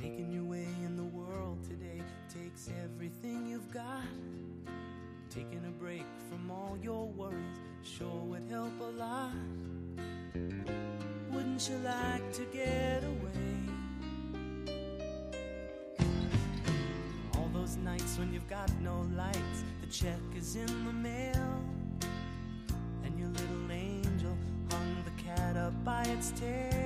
Making your way in the world today takes everything you've got. Taking a break from all your worries sure would help a lot. Wouldn't you like to get away? All those nights when you've got no lights, the check is in the mail, and your little angel hung the cat up by its tail,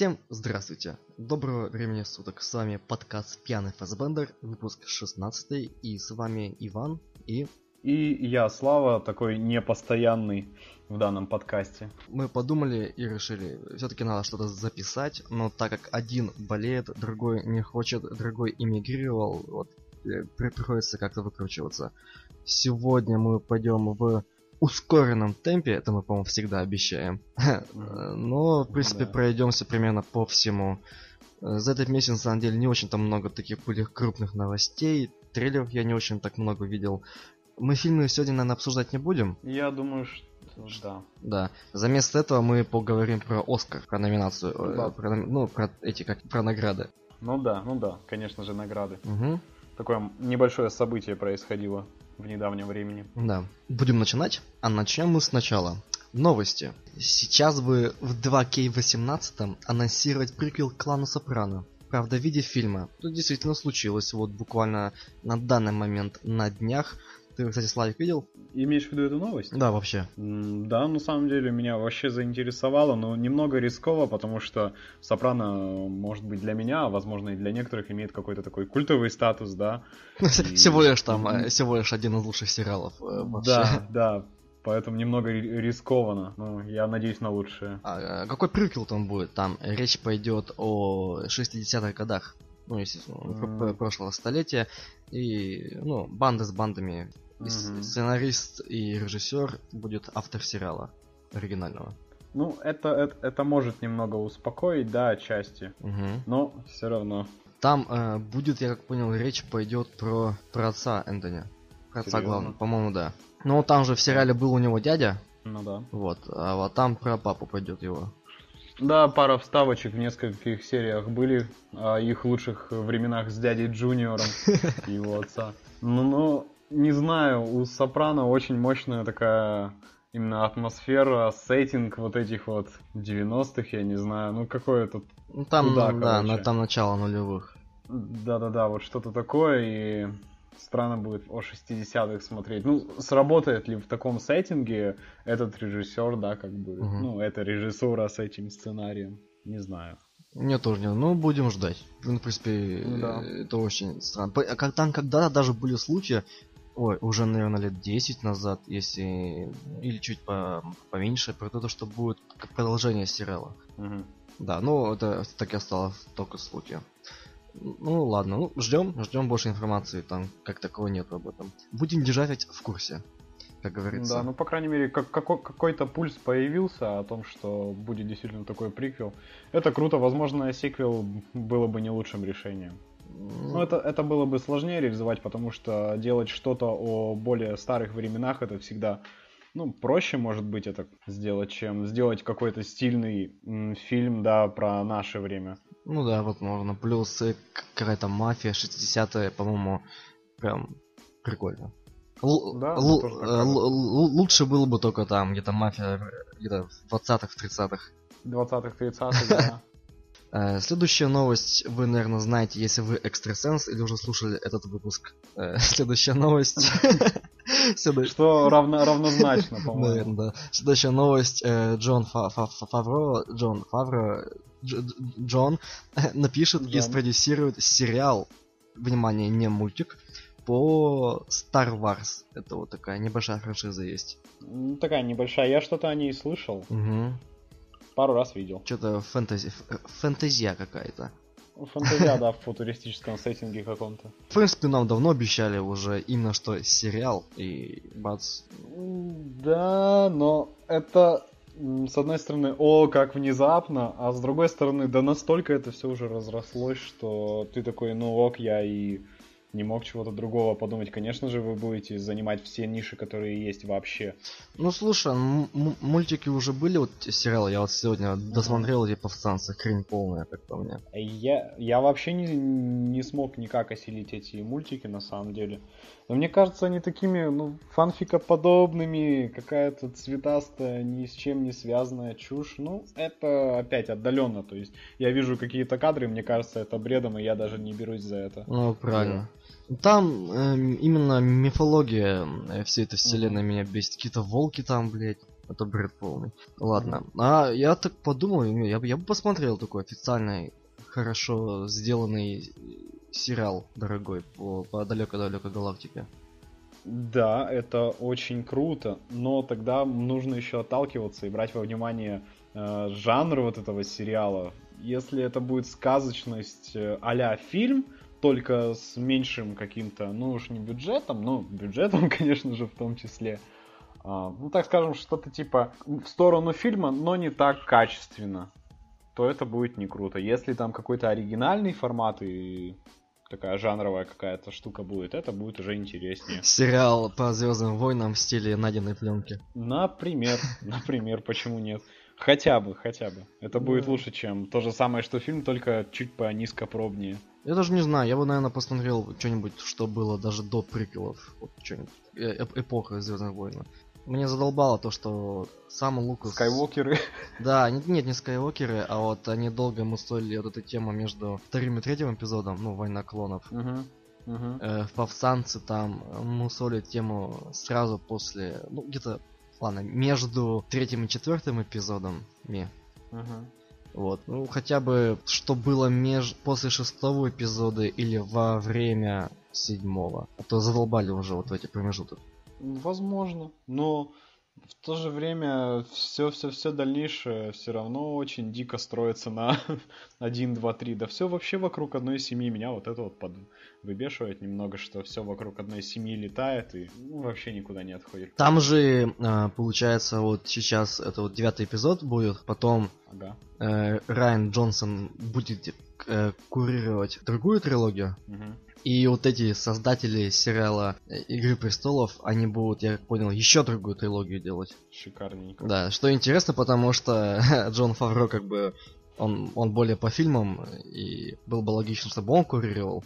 Всем здравствуйте. Доброго времени суток. С вами подкаст Пьяный Фасбендер, выпуск 16. И с вами Иван и... И я, Слава, такой непостоянный в данном подкасте. Мы подумали и решили, все-таки надо что-то записать, но так как один болеет, другой не хочет, другой эмигрировал, вот э, при- приходится как-то выкручиваться. Сегодня мы пойдем в ускоренном темпе, это мы, по-моему, всегда обещаем. Но, в принципе, Да. пройдемся примерно по всему. Э, За этот месяц, на самом деле, не очень там много таких были крупных новостей. Трейлеров я не очень так много видел. Мы фильмы сегодня, наверное, обсуждать не будем. Я думаю, что да. Да. Заместо этого мы поговорим про Оскар, про номинацию, э, Да. про ну, про эти, как, про награды. Ну да, ну да, конечно же, награды. Мгм. Такое небольшое событие происходило в недавнем времени. Да. Будем начинать? А начнем мы сначала. Новости. Сейчас бы в 2К18 анонсировать приквел клану Сопрано. Правда, в виде фильма. Это действительно случилось вот буквально на данный момент на днях. Ты, кстати, Славик видел? Имеешь в виду эту новость? Да, вообще. Да, на самом деле меня вообще заинтересовало, но немного рисково, потому что Сопрано, может быть, для меня, а возможно и для некоторых имеет какой-то такой культовый статус, да. Всего лишь там, всего лишь один из лучших сериалов э, вообще. Да, да, поэтому немного ри- рискованно, но я надеюсь на лучшее. А, э, какой приквел там будет? Там речь пойдет о 60-х годах. Ну, естественно, про- прошлого столетия. И, ну, банды с бандами. Мгм. Сценарист и режиссер будет автор сериала оригинального. Ну, это, это, это может немного успокоить, да, отчасти, Мгм. но все равно. Там э, будет, я как понял, речь пойдет про, про отца Энтони. Про отца главного, по-моему, да. Ну, там же в сериале был у него дядя, Ну да. вот, а вот там про папу пойдет его. Да, пара вставочек в нескольких сериях были о их лучших временах с дядей Джуниором и его отца. Ну, ну, не знаю, у Сопрано очень мощная такая именно атмосфера, сеттинг вот этих вот 90-х, я не знаю, ну какое тут... Ну, там, Куда, да, на, там начало нулевых. Да-да-да, вот что-то такое, и странно будет о 60-х смотреть. Ну, сработает ли в таком сеттинге этот режиссер, да, как бы, Мгм. ну, эта режиссура с этим сценарием, не знаю. Мне тоже не... Ну, будем ждать. Ну, в принципе, Ну да. это очень странно. А как- Там когда-то даже были случаи, ой, уже, наверное, лет 10 назад, если... Или чуть по- поменьше, про то, что будет продолжение сериала. Мгм. Да, ну, это так и осталось только слухи. Ну, ладно, ну, ждем, ждем больше информации, там, как такого нет об этом. Будем держать в курсе, как говорится. Да, ну, по крайней мере, как, како- какой-то пульс появился о том, что будет действительно такой приквел. Это круто, возможно, сиквел было бы не лучшим решением. Ну, это, это было бы сложнее реализовать, потому что делать что-то о более старых временах, это всегда, ну, проще, может быть, это сделать, чем сделать какой-то стильный м, фильм, да, про наше время. Ну да, вот можно. Плюс э, какая-то мафия 60-е, по-моему, прям прикольно. Л- Да, л- э, л- л- лучше было бы только там, где-то мафия, э, где-то в 20-х, в 30-х. 20-х, 30-х, да. Э, Следующая новость, вы, наверное, знаете, если вы экстрасенс или уже слушали этот выпуск. Э, Следующая новость. Что равно, равнозначно, по-моему. Наверное, да. Следующая новость. э, Джон Фа- Фа- Фа- Фавро, Джон Фавро, Дж- Дж- Джон напишет и спродюсирует сериал, внимание, не мультик, по Star Wars. Это вот такая небольшая франшиза есть. Такая небольшая. Я что-то о ней слышал. Угу. Пару раз видел. Что-то фэнтези, фэнтезия какая-то. Фантазия, да, в футуристическом сеттинге каком-то. В принципе, нам давно обещали уже именно что сериал, и бац. Да, но это с одной стороны, о, как внезапно, а с другой стороны, да настолько это все уже разрослось, что ты такой, ну ок, я и не мог чего-то другого подумать. Конечно же, вы будете занимать все ниши, которые есть вообще. Ну, слушай, мультики уже были, вот сериалы, я вот сегодня досмотрел эти повстанцы, хрень полная, как по мне. Я, я вообще не, не смог никак осилить эти мультики, на самом деле. Но мне кажется, они такими, ну, фанфикоподобными, какая-то цветастая, ни с чем не связанная чушь. Ну, это опять отдаленно, то есть я вижу какие-то кадры, мне кажется, это бредом, и я даже не берусь за это. Ну, правильно. Там э, именно мифология э, всей этой вселенной mm-hmm. меня бесит. Какие-то волки там, блядь. Это бред полный. Ладно. Mm-hmm. А я так подумал, я, я бы посмотрел такой официальный, хорошо сделанный сериал, дорогой, по, по далекой-далекой галактике. Да, это очень круто, но тогда нужно еще отталкиваться и брать во внимание э, жанр вот этого сериала. Если это будет сказочность э, а фильм, только с меньшим каким-то, ну уж не бюджетом, ну бюджетом, конечно же, в том числе. А, ну так скажем, что-то типа в сторону фильма, но не так качественно, то это будет не круто. Если там какой-то оригинальный формат и такая жанровая какая-то штука будет, это будет уже интереснее. Сериал по Звездным войнам в стиле найденной пленки. Например, например, почему нет? Хотя бы, хотя бы. Это будет лучше, чем то же самое, что фильм, только чуть по низкопробнее. Я даже не знаю, я бы, наверное, посмотрел что-нибудь, что было даже до приколов. Вот что-нибудь. Э эпоха Звездных войн. Мне задолбало то, что сам Лукас... Скайуокеры. Да, нет, нет, не Скайуокеры, а вот они долго мусолили вот эту тему между вторым и третьим эпизодом, ну, Война клонов. Угу. Угу. Э, в Повстанце там мусолят тему сразу после, ну, где-то, ладно, между третьим и четвертым эпизодом. Угу. Вот, ну хотя бы, что было меж... после шестого эпизода или во время седьмого. А то задолбали уже вот в эти промежуток. Возможно, но в то же время все, все, все дальнейшее все равно очень дико строится на 1, 2, 3. Да все вообще вокруг одной семьи. Меня вот это вот под... выбешивает немного, что все вокруг одной семьи летает и ну, вообще никуда не отходит. Там же, а, получается, вот сейчас это вот девятый эпизод будет, потом ага. э, Райан Джонсон будет э, курировать другую трилогию. Угу. И вот эти создатели сериала э, Игры престолов, они будут, я понял, еще другую трилогию делать. Шикарненько. Да, что интересно, потому что Джон Фавро как бы он, он более по фильмам, и было бы логично, чтобы он курировал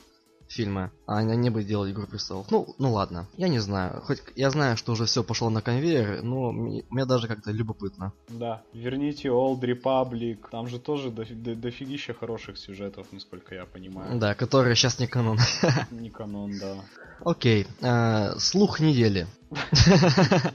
фильмы, а они бы делали Игру престолов. Ну, ну ладно, я не знаю. Хоть я знаю, что уже все пошло на конвейер, но мне, мне даже как-то любопытно. Да, верните Old Republic, там же тоже до, до, дофигища хороших сюжетов, насколько я понимаю. Да, которые сейчас не канон. Не канон, да. Окей, э, слух недели.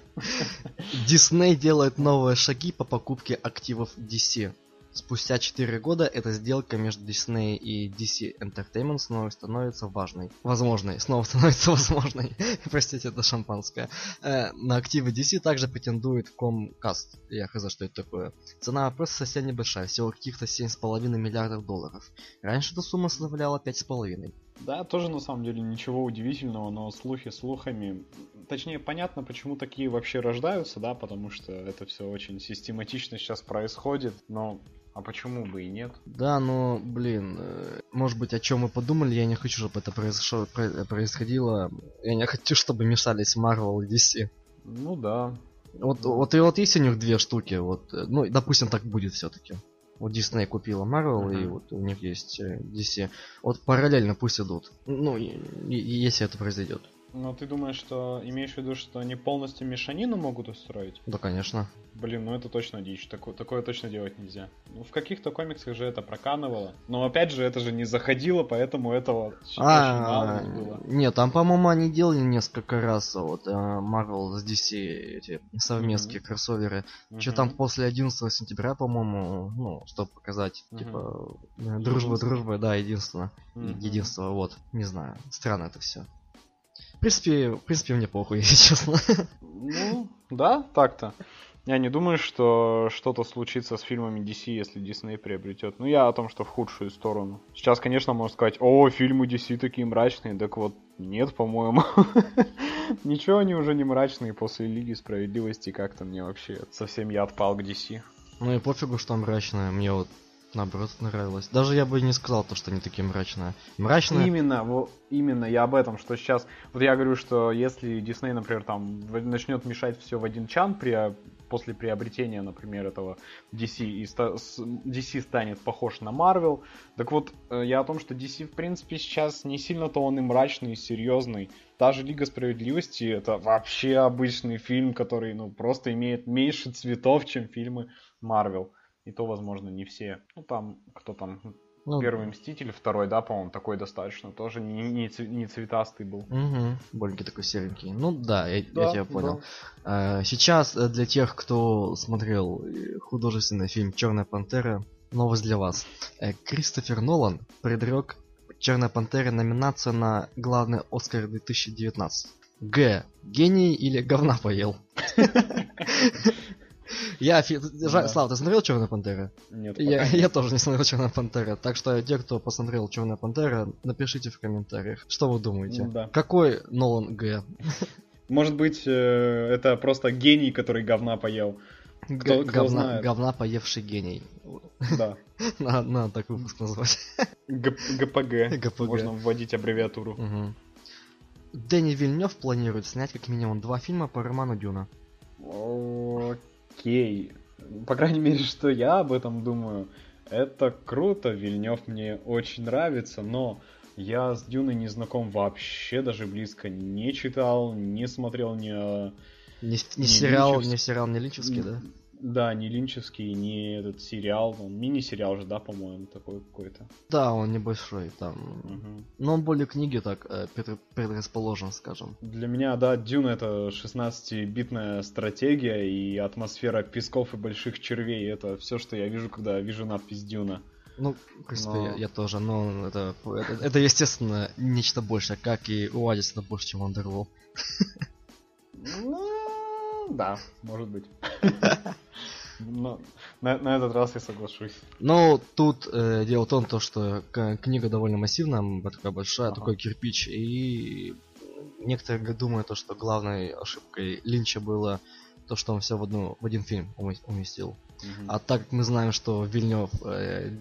Дисней делает новые шаги по покупке активов DC. Спустя 4 года эта сделка между Disney и DC Entertainment снова становится важной. Возможной. Снова становится возможной. Простите, это шампанское. Э, на активы DC также претендует Comcast. Я хз, что это такое. Цена просто совсем небольшая, всего каких-то 7,5 миллиардов долларов. Раньше эта сумма составляла 5,5. Да, тоже на самом деле ничего удивительного, но слухи слухами. Точнее, понятно, почему такие вообще рождаются, да, потому что это все очень систематично сейчас происходит, но а почему бы и нет? Да, но, блин, э, может быть, о чем мы подумали, я не хочу, чтобы это произошло, происходило. Я не хочу, чтобы мешались Marvel и DC. Ну да. Вот, вот и вот есть у них две штуки, вот, э, ну, допустим, так будет все-таки. Вот Disney купила Marvel, uh-huh. и вот у них есть э, DC. Вот параллельно пусть идут. Ну, и, и, если это произойдет. Но ты думаешь, что имеешь в виду, что они полностью мешанину могут устроить? Да, конечно. Блин, ну это точно дичь. Такое, такое точно делать нельзя. Ну, в каких-то комиксах же это проканывало. Но опять же, это же не заходило, поэтому этого а, мало было. Нет, там, по-моему, они делали несколько раз вот э, Marvel с DC эти совместные mm-hmm. кроссоверы. Mm-hmm. Что там после 11 сентября, по-моему, ну, чтобы показать, mm-hmm. типа, дружба, дружба, да, единственное. Mm-hmm. Единство, вот. Не знаю. Странно это все. В принципе, в принципе, мне похуй, если честно. Ну, да, так-то. Я не думаю, что что-то случится с фильмами DC, если Disney приобретет. Ну, я о том, что в худшую сторону. Сейчас, конечно, можно сказать, о, фильмы DC такие мрачные. Так вот, нет, по-моему. Ничего, они уже не мрачные после Лиги Справедливости. Как-то мне вообще совсем я отпал к DC. Ну и пофигу, что мрачное. Мне вот наоборот нравилось. Даже я бы не сказал то, что они такие мрачные. Мрачные... Именно, вот, именно я об этом, что сейчас... Вот я говорю, что если Дисней, например, там начнет мешать все в один чан при, после приобретения, например, этого DC, и DC станет похож на Marvel. Так вот, э, я о том, что DC, в принципе, сейчас не сильно-то он и мрачный, и серьезный. Та же Лига Справедливости это вообще обычный фильм, который, ну, просто имеет меньше цветов, чем фильмы Marvel. И то, возможно, не все. Ну, там, кто там, ну, Первый Мститель, второй, да, по-моему, такой достаточно. Тоже не, не, не цветастый был. Угу, боленький такой серенький. Ну да, я, да, я тебя понял. Да. Сейчас э, для тех, кто смотрел э, художественный фильм Черная пантера, новость для вас. Э, Кристофер Нолан предрек Черная пантера номинация на главный Оскар 2019. Г. Гений или говна поел? Я, да. Слава, ты смотрел Черная пантера? Нет, я, я тоже не смотрел Черная пантера. Так что те, кто посмотрел Черная пантера, напишите в комментариях, что вы думаете. Да. Какой Нолан Г? Может быть, э, это просто гений, который говна поел. Кто, кто говна, знает. говна поевший гений. Да. Надо, надо так выпуск назвать. ГПГ. ГПГ. Можно вводить аббревиатуру. Угу. Дэнни Вильнев планирует снять как минимум два фильма по роману Дюна окей. По крайней мере, что я об этом думаю. Это круто, Вильнев мне очень нравится, но я с Дюной не знаком вообще, даже близко не читал, не смотрел ни... Не, не, не сериал, не сериал, не линчевский, да? Да, не линчевский, не этот сериал, он мини-сериал же, да, по-моему, такой какой-то. Да, он небольшой там. Угу. Но он более книги так э, предрасположен, скажем. Для меня, да, Дюна это 16-битная стратегия и атмосфера песков и больших червей. Это все, что я вижу, когда вижу надпись Дюна. Ну, в принципе, но... я, я тоже, но это, это, это, естественно, нечто большее, как и у Адис это больше, чем Underworld. Ну, да, может быть. Но на, на этот раз я соглашусь. Ну, тут э, дело в том, то, что книга довольно массивная, такая большая, ага. такой кирпич, и некоторые думают, то, что главной ошибкой Линча было то, что он все в, одну, в один фильм уместил. Угу. А так как мы знаем, что Вильнев э,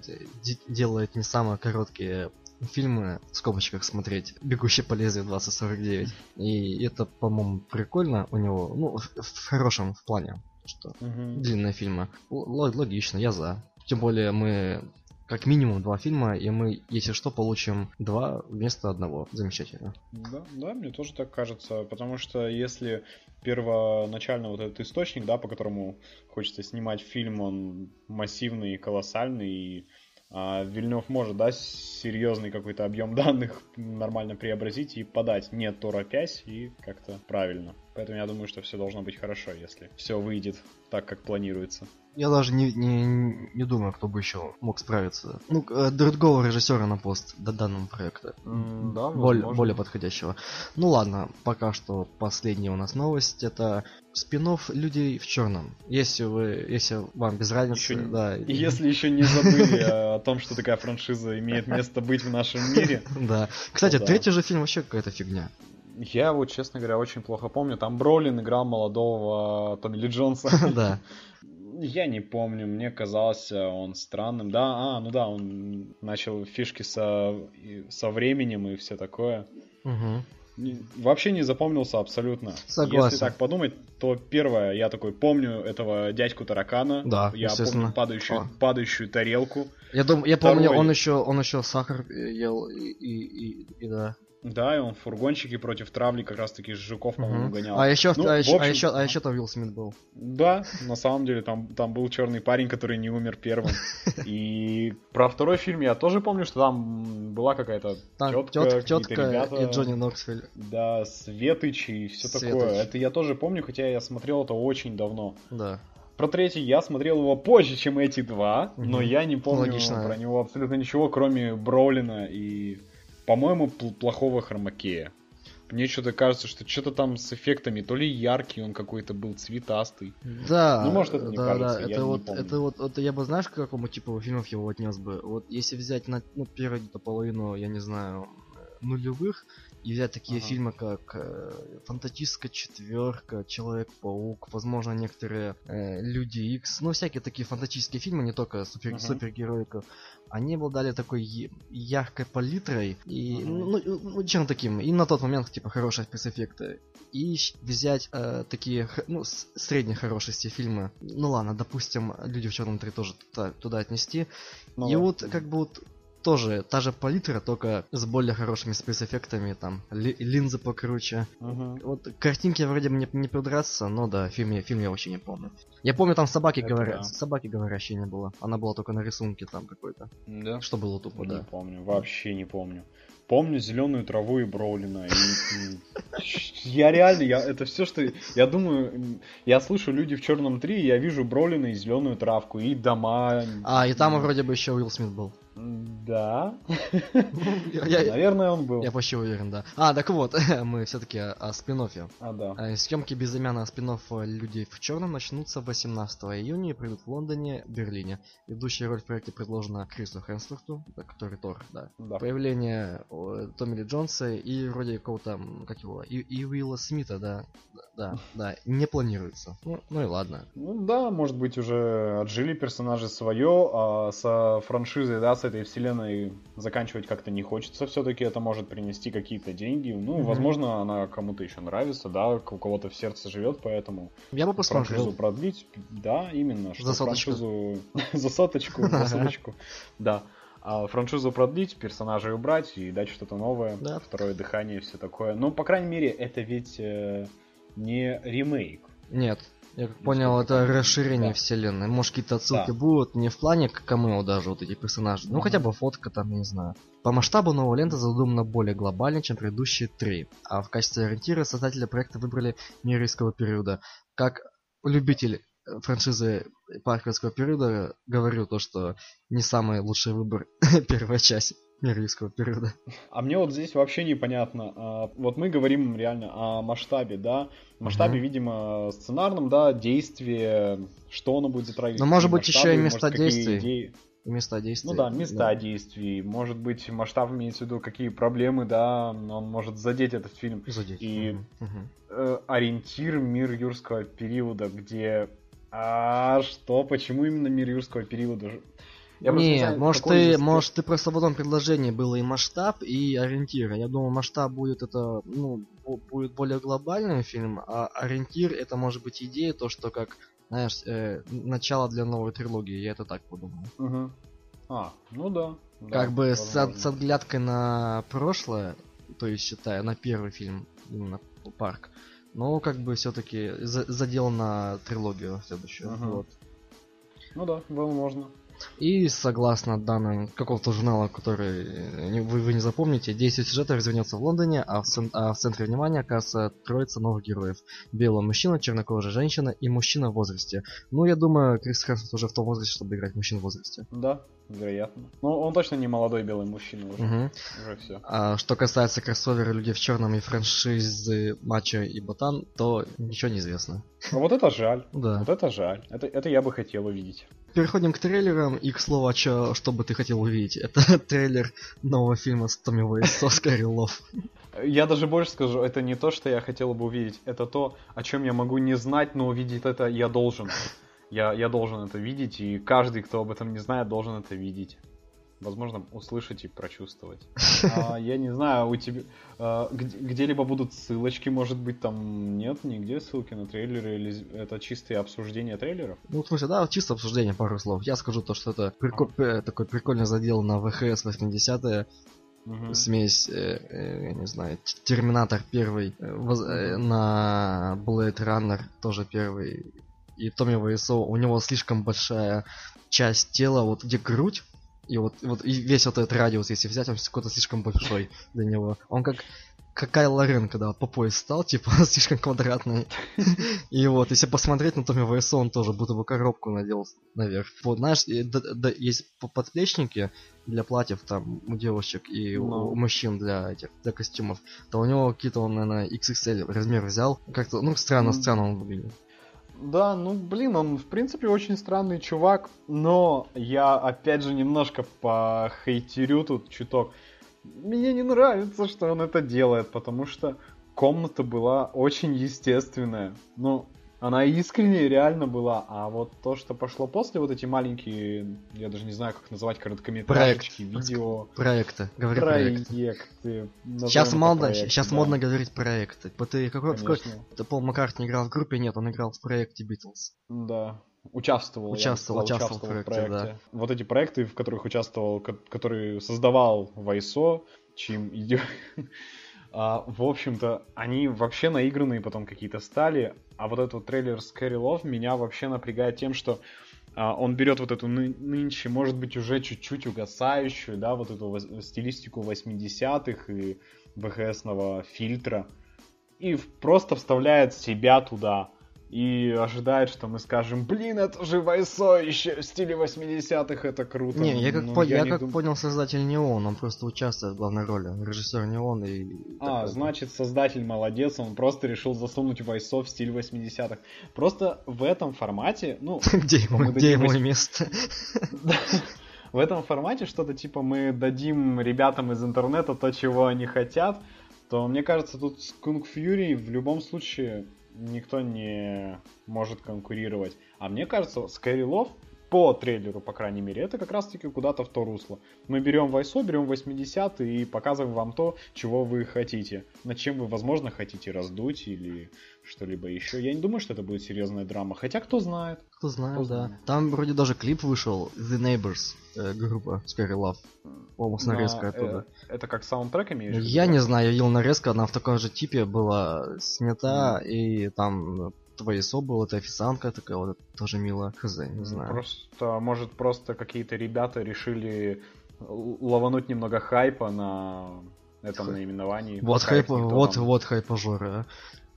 делает не самые короткие фильмы в скобочках смотреть «Бегущий по лезвию 2049». И это, по-моему, прикольно у него, ну, в, в хорошем в плане что угу. длинные фильмы. Л- логично, я за. Тем более мы как минимум два фильма, и мы, если что, получим два вместо одного. Замечательно. Да, да, мне тоже так кажется, потому что если первоначально вот этот источник, да, по которому хочется снимать фильм, он массивный и колоссальный, и Вильнев может, да, серьезный какой-то объем данных нормально преобразить и подать, не торопясь и как-то правильно. Поэтому я думаю, что все должно быть хорошо, если все выйдет так, как планируется. Я даже не, не, не думаю, кто бы еще мог справиться. Ну, э, другого режиссера на пост до данного проекта. Mm, да, более, более подходящего. Ну ладно, пока что последняя у нас новость. Это спинов людей в черном. Если вы, если вам без разницы, еще, да. Если еще не забыли о том, что такая франшиза имеет место быть в нашем мире. Да. Кстати, третий же фильм вообще какая-то фигня. Я его, честно говоря, очень плохо помню. Там Бролин играл молодого Томми Ли Джонса. Да. Я не помню, мне казалось он странным. Да, а, ну да, он начал фишки со, со временем и все такое. Угу. Вообще не запомнился абсолютно. Согласен. Если так подумать, то первое, я такой помню этого дядьку таракана. Да, я помню падающую, падающую тарелку. Я думаю, я Второй... помню, он еще, он еще сахар ел и, и, и, и да. Да, и он в фургончике против травли как раз таки жуков, по-моему, угу. гонял. А еще, ну, а, еще, общем... а, еще, а еще там Уилл Смит был. Да, на самом деле там, там был черный парень, который не умер первым. И про второй фильм я тоже помню, что там была какая-то тетка, тетка ребята, и Джонни Ноксвилл. Да, Светыч и все Светоч. такое. Это я тоже помню, хотя я смотрел это очень давно. Да. Про третий я смотрел его позже, чем эти два, угу. но я не помню Логично. про него абсолютно ничего, кроме Броулина и по-моему, плохого хромакея. мне что-то кажется, что что-то там с эффектами, то ли яркий он какой-то был, цветастый. Да, Ну, может, это мне да, кажется, да, я это не вот, помню. это вот, это я бы знаешь, к какому типу фильмов его отнес бы? Вот если взять на ну, первую половину, я не знаю, нулевых, и взять такие Ага. фильмы, как э, Фантастическая четверка, Человек-паук, возможно, некоторые э, Люди Икс, ну, всякие такие фантастические фильмы, не только супер, Мгм. супергероиков, они обладали такой яркой палитрой и, Мгм. ну, ну, ну, чем таким, и на тот момент, типа, хорошие спецэффекты. И взять э, такие, ну, средней хорошести фильмы, ну ладно, допустим, Люди в черном 3 тоже туда, туда отнести, Ну и вот как бы вот тоже та же палитра, только с более хорошими спецэффектами, там ли- линзы покруче. Мгм. Вот картинки вроде бы не, не придраться, но да, фильм я, фильм я вообще не помню. Я помню, там собаки Это говорят, да. собаки говорящей не было. Она была только на рисунке там какой-то. Да? Что было тупо, Не да. помню, вообще не помню. Помню зеленую траву и Броулина. и, м, Я реально, я, это все, что... Я думаю, я слышу люди в черном 3, я вижу Броулина и зеленую травку, и дома. А, и там М, вроде бы еще Уилл Смит был. Да. Наверное, он был. я почти уверен, да. А, так вот, мы все-таки о, спин-оффе. А, да. Э, Съемки безымянного спин «Людей в черном» начнутся 18 июня и пройдут в Лондоне, Берлине. Ведущая роль в проекте предложена Крису Хемсворту, да, который Тор, да. Да. Появление Томми Ли Джонса и вроде какого-то, как его, и, и Уилла Смита, да, да, да, не планируется. Ну, ну и ладно. Ну да, может быть, уже отжили персонажи свое, а со франшизой, да, с этой вселенной заканчивать как-то не хочется. Все-таки это может принести какие-то деньги. Ну, Мгм. возможно, она кому-то еще нравится, да, у кого-то в сердце живет, поэтому Я бы франшизу посмотрел. продлить, да, именно, что За соточку. франшизу за соточку, за соточку, да. А франшизу продлить, персонажей убрать и дать что-то новое, Да. второе дыхание, все такое. Ну, по крайней мере, это ведь э, не ремейк. Нет. Я как Насколько понял, это расширение да. вселенной. Может, какие-то отсылки Да. будут не в плане к камео даже вот этих персонажей. Ну, Мгм. хотя бы фотка там, я не знаю. По масштабу новая лента задумана более глобально, чем предыдущие три. А в качестве ориентира создатели проекта выбрали мир юрского периода. Как любитель э, франшизы парковского периода говорю то, что не самый лучший выбор первая часть мир юрского периода. А мне вот здесь вообще непонятно. А, Вот мы говорим реально о масштабе, да? Масштабе, Мгм. видимо, сценарном, да, действие, что оно будет затрагивать. Но, может быть, еще масштабы, и может, места какие действий. идеи. Места действия. Ну да, места действий. Может быть, масштаб имеется в виду, какие проблемы, да, он может задеть этот фильм. Задеть. И- мгм. Э, ориентир мир юрского периода, где... А что, почему именно мир юрского периода? Я Не, может ты, здесь- может ты просто в одном предложении было и масштаб, и ориентир. Я думаю, масштаб будет это, ну, будет более глобальный фильм, а ориентир это может быть идея, то, что как, знаешь, э, начало для новой трилогии, я это так подумал. Мгм. А, ну да. да, как бы с, с отглядкой на прошлое, то есть считая на первый фильм, именно парк, но как бы все-таки задел на трилогию следующую. Мгм. Вот. Ну да, возможно. И согласно данным какого-то журнала, который э, вы, вы не запомните, действие сюжета развернется в Лондоне, а в, цен- а в центре внимания оказывается троица новых героев. Белый мужчина, чернокожая женщина и мужчина в возрасте. Ну, я думаю, Крис Хемсворт уже в том возрасте, чтобы играть мужчин в возрасте. Да, вероятно. Ну, он точно не молодой белый мужчина уже. Мгм. Уже все. А что касается кроссовера «Людей в черном» и франшизы Мачо и Ботан, то ничего не известно. А вот это жаль. Да. Вот это жаль. Это, это я бы хотел увидеть. Переходим к трейлерам, и к слову, чё, что бы ты хотел увидеть. Это трейлер нового фильма с Томми Уэйс, Скайри Лов. Я даже больше скажу, это не то, что я хотел бы увидеть, это то, о чем я могу не знать, но увидеть это я должен. Я, я должен это видеть, и каждый, кто об этом не знает, должен это видеть. Возможно, услышать и прочувствовать. А, я не знаю, у тебя а, где- где-либо будут ссылочки, может быть, там нет нигде ссылки на трейлеры, или это чистые обсуждения трейлеров? Ну, в смысле, да, чисто обсуждение, пару слов. Я скажу то, что это прико- э, такой прикольный задел на ВХС 80-е, Мгм. смесь, э, э, я не знаю, Терминатор первый, э, воз- э, на Blade Runner тоже первый, и Томми Вайсо, у него слишком большая часть тела, вот где грудь, и вот, вот и весь вот этот радиус, если взять, он какой-то слишком большой для него. Он как как Кайло Рен, когда по пояс стал, типа, слишком квадратный. И вот, если посмотреть на Томми Вайсо, он тоже будто бы коробку надел наверх. Вот, знаешь, есть подплечники для платьев там у девушек и у, Ну. у мужчин для этих, для костюмов, то у него какие-то он, наверное, XXL размер взял. Как-то, ну, странно, М. странно он выглядит. Да, ну блин, он в принципе очень странный чувак, но я опять же немножко похейтерю тут чуток. Мне не нравится, что он это делает, потому что комната была очень естественная. Ну, она искренне реально была, а вот то, что пошло после, вот эти маленькие, я даже не знаю, как назвать, короткометражечки, видео, Проекты. Говори проекты. Сейчас модно, проекты, сейчас да, модно говорить проекты. Ты какой, в какой- ты Пол Маккартни играл в группе? Нет, он играл в проекте Битлз. Да. Участвовал, Участвовал, сказал, участвовал в проекте, Вот эти проекты, в которых участвовал, ко- которые создавал Вайсо, чьим иде- А, в общем-то, они вообще наигранные потом какие-то стали. А вот этот вот трейлер Scary Love меня вообще напрягает тем, что а, он берет вот эту ны- нынче, может быть, уже чуть-чуть угасающую, да, вот эту вос- стилистику 80-х и ВХСного фильтра и просто вставляет себя туда и ожидает, что мы скажем, блин, это же Вайсо еще в стиле 80-х, это круто. Не, я как, Ну, по- я не как дум- понял, создатель не он, он просто участвует в главной роли. Режиссер не он и... А, значит, создатель молодец, он просто решил засунуть Вайсо в стиль 80-х. Просто в этом формате, ну, Где ему, место? в этом формате что-то типа мы дадим ребятам из интернета то, чего они хотят, то мне кажется, тут с Kung Fury в любом случае никто не может конкурировать. А мне кажется, Love по трейлеру, по крайней мере, это как раз-таки куда-то в то русло. Мы берем Вайсо, берем 80 и показываем вам то, чего вы хотите. Над чем вы, возможно, хотите раздуть или что-либо еще. Я не думаю, что это будет серьезная драма. Хотя, кто знает. Кто знает, Кто да. знает. Там вроде даже клип вышел, The Neighbors, э, группа Scary Love. По-моему, с На- нарезкой э, оттуда. это как саундтрек имеешь? Я да? не знаю, я видел нарезку, она в таком же типе была снята, и там твои со было, это официантка такая, вот это тоже мило. Хз, не Ну, знаю. Просто, может, просто какие-то ребята решили л- лавануть немного хайпа на этом Хай- наименовании. Вот пока их хайп, никто вот, там- вот хайпажоры, а.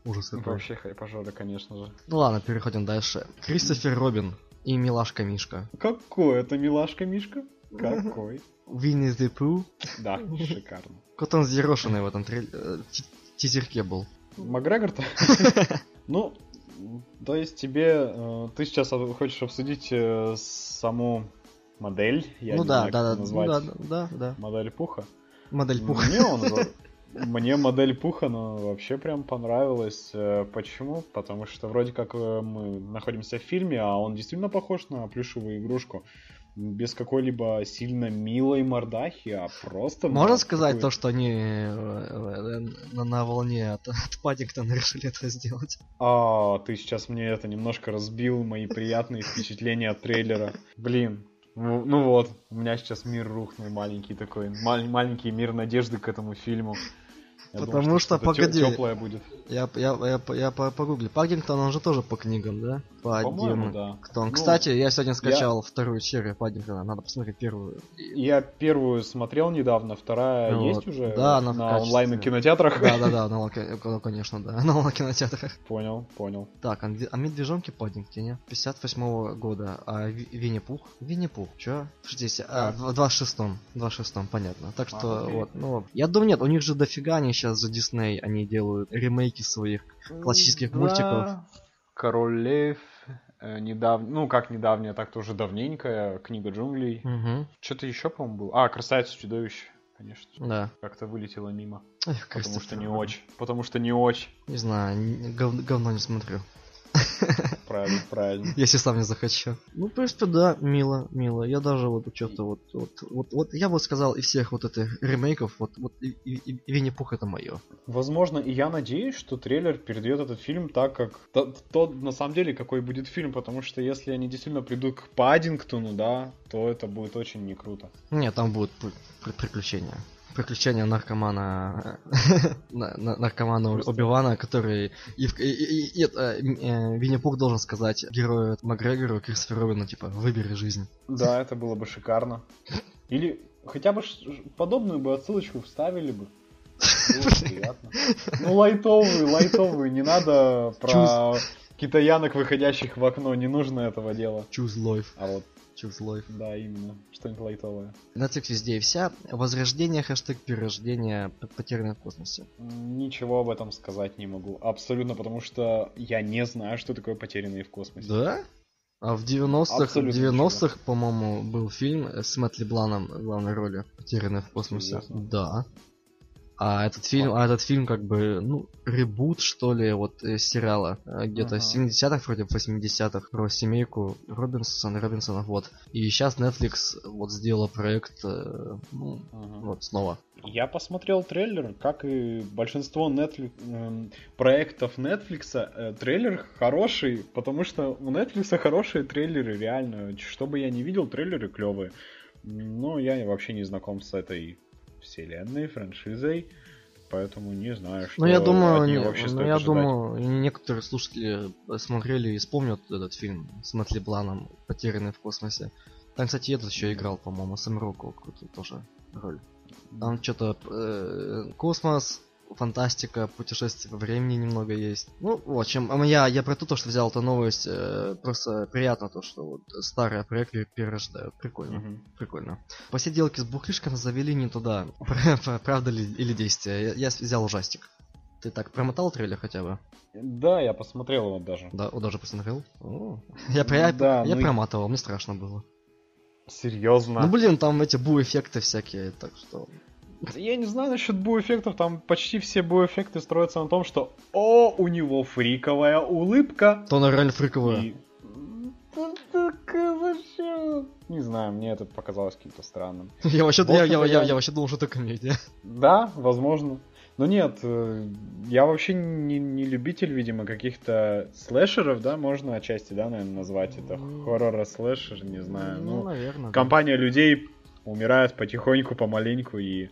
Ужас какой. Вообще хайпажоры, конечно же. Ну ладно, переходим дальше. Кристофер Робин и Милашка Мишка. Какой это милашка Мишка? Какой? Винни the Pooh. Да, шикарно. Кот он взъерошенный в этом э, ти- тизерке был. Макгрегор-то? Ну, то есть тебе... э, Ты сейчас хочешь обсудить э, саму модель? Я ну не да, знаю, да, как да, ну назвать. да, да, да. Модель Пуха? Модель пух. Мне он Мне модель пуха, ну, вообще прям понравилась. Э, Почему? Потому что вроде как мы находимся в фильме, а он действительно похож на плюшевую игрушку. Без какой-либо сильно милой мордахи, а просто... Можно сказать такой- то, что они э, э, на, на волне от, от Паддингтона решили это сделать? А, ты сейчас мне это немножко разбил, мои приятные впечатления от трейлера. Блин, ну, ну вот, у меня сейчас мир рухнул маленький такой, мал- маленький мир надежды к этому фильму. Я Потому думал, что, тё- погоди. тёплое будет. Я, я, я, по- я по- погуглил. Паддингтон, он же тоже по книгам, да? По-моему, да. Паддингтон. Ну, Кстати, я сегодня скачал вторую серию Паддингтона. Надо посмотреть первую. Я первую смотрел недавно, вторая Ну есть вот. уже Да, она на качестве. онлайн кинотеатрах. Да-да-да, на локе- ну, конечно, да. На кинотеатрах. Понял, понял. Так, а, а медвежонки Паддингтоне 58 года, а Ви- Винни-Пух? Винни-Пух, чё? Подождите, а, в 26-м, 26-м, понятно. Так что, А, окей. вот, ну, я думаю, нет, у них же дофига они сейчас за Дисней, они делают ремейки своих классических Да. мультиков. Король Лев, э, недав... ну как недавняя, так-то уже давненькая, Книга джунглей. Угу, Что-то еще, по-моему, было. А, Красавица и чудовище, конечно. да. Как-то вылетело мимо. Эх, Потому что не очень. Потому что не очень. Не знаю, гов- говно не смотрю. Правильно, правильно. Если сам не захочу. Ну, в принципе, да, мило, мило. Я даже вот что-то вот, вот, вот, вот, я бы сказал, из всех вот этих ремейков, вот, вот и, и- и Винни-Пух это мое. Возможно, и я надеюсь, что трейлер передает этот фильм так, как то, то, на самом деле, какой будет фильм, потому что если они действительно придут к Паддингтону, да, то это будет очень не круто. Нет, там будут при- при- приключения. Приключения наркомана на- на- наркомана Убивана, который и, и- и- и- нет, э, э, Винни-Пух должен сказать герою Макгрегору Кристоферу Робину, типа, выбери жизнь. Да, это было бы шикарно. Или хотя бы подобную бы отсылочку вставили бы. Ну, лайтовый, лайтовый, не надо про китаянок, выходящих в окно, не нужно этого дела. Choose life. А вот Choose life. Да, именно. Что-нибудь лайтовое. Netflix везде и вся. Возрождение, хэштег перерождение, потерянное в космосе. Ничего об этом сказать не могу. Абсолютно, потому что я не знаю, что такое потерянные в космосе. Да? А в 90-х, в 90-х, по-моему, был фильм с Мэтт Лебланом в главной роли «Потерянные в космосе». Серьезно? Да. А этот фильм, а этот фильм как бы, ну, ребут, что ли, вот э, сериала. э, Где-то Ага. 70-х, вроде 80-х, про семейку Робинсона, Робинсона, вот. И сейчас Netflix вот сделала проект, э, ну, Ага. вот снова. Я посмотрел трейлер, как и большинство Netflix, эм, проектов Netflix. э, трейлер хороший, потому что у Netflix хорошие трейлеры, реально. Что бы я не видел, трейлеры клевые. Но я вообще не знаком с этой вселенной, франшизой. Поэтому не знаю, что Ну, я думаю, от неё не- вообще ну, я ожидать. думаю, некоторые слушатели смотрели и вспомнят этот фильм с Мэтт Лебланом «Потерянный в космосе». Там, кстати, этот еще играл, по-моему, Сэм какую-то тоже роль. Там что-то космос, фантастика, путешествие во времени немного есть. Ну, в общем, а я, я про то, то, что взял эту новость, э, просто приятно то, что вот старые проекты перерождают. Прикольно. Мгм. Прикольно. Посиделки с бухлишком завели не туда. Правда ли или действие? Я, я взял ужастик. Ты так промотал трейлер хотя бы? Да, я посмотрел его даже. Да, о, даже посмотрел? О. Я, я, Да, я ну проматывал, мне страшно было. Серьезно. Ну блин, там эти бу-эффекты всякие, так что... Я не знаю насчет бу-эффектов, там почти все бу-эффекты строятся на том, что «О, у него фриковая улыбка!» То она реально фриковая. И... Ну, Не знаю, мне это показалось каким-то странным. Я вообще, я, я, я, вообще думал, что это комедия. Да, возможно. Но нет, э, я вообще не, не любитель, видимо, каких-то слэшеров, да, можно отчасти, да, наверное, назвать это хоррора слэшер, не знаю. Ну, Ну, наверное. компания людей умирает потихоньку, помаленьку, и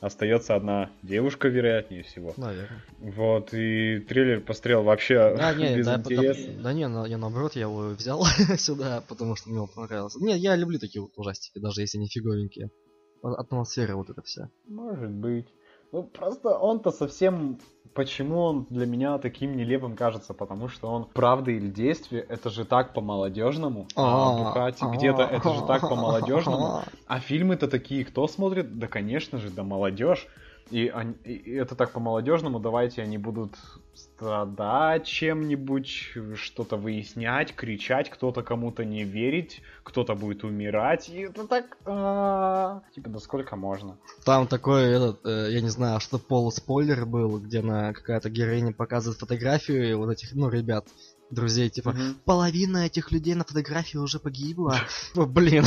остается одна девушка, вероятнее всего. Наверное. Вот, и трейлер пострел вообще Да, не, без да, интереса. да, да не, на- я наоборот, я его взял сюда, потому что мне он понравился. Не, я люблю такие вот ужастики, даже если они фиговенькие. А- Атмосфера вот эта вся. Может быть. Ну, просто он-то совсем... Почему он для меня таким нелепым кажется? Потому что он правда или действие, это же так по-молодежному. А бухать где-то, это же так по-молодежному. А фильмы-то такие, кто смотрит? Да, конечно же, да молодежь. И, они- и- это так по-молодежному, давайте они будут страдать чем-нибудь, что-то выяснять, кричать, кто-то кому-то не верить, кто-то будет умирать. И это так... а, Типа, да сколько можно? Там такой, этот, э, я не знаю, что полуспойлер был, где на какая-то героиня показывает фотографию вот этих, ну, ребят, друзей, типа, Мгм. половина этих людей на фотографии уже погибла. Блин.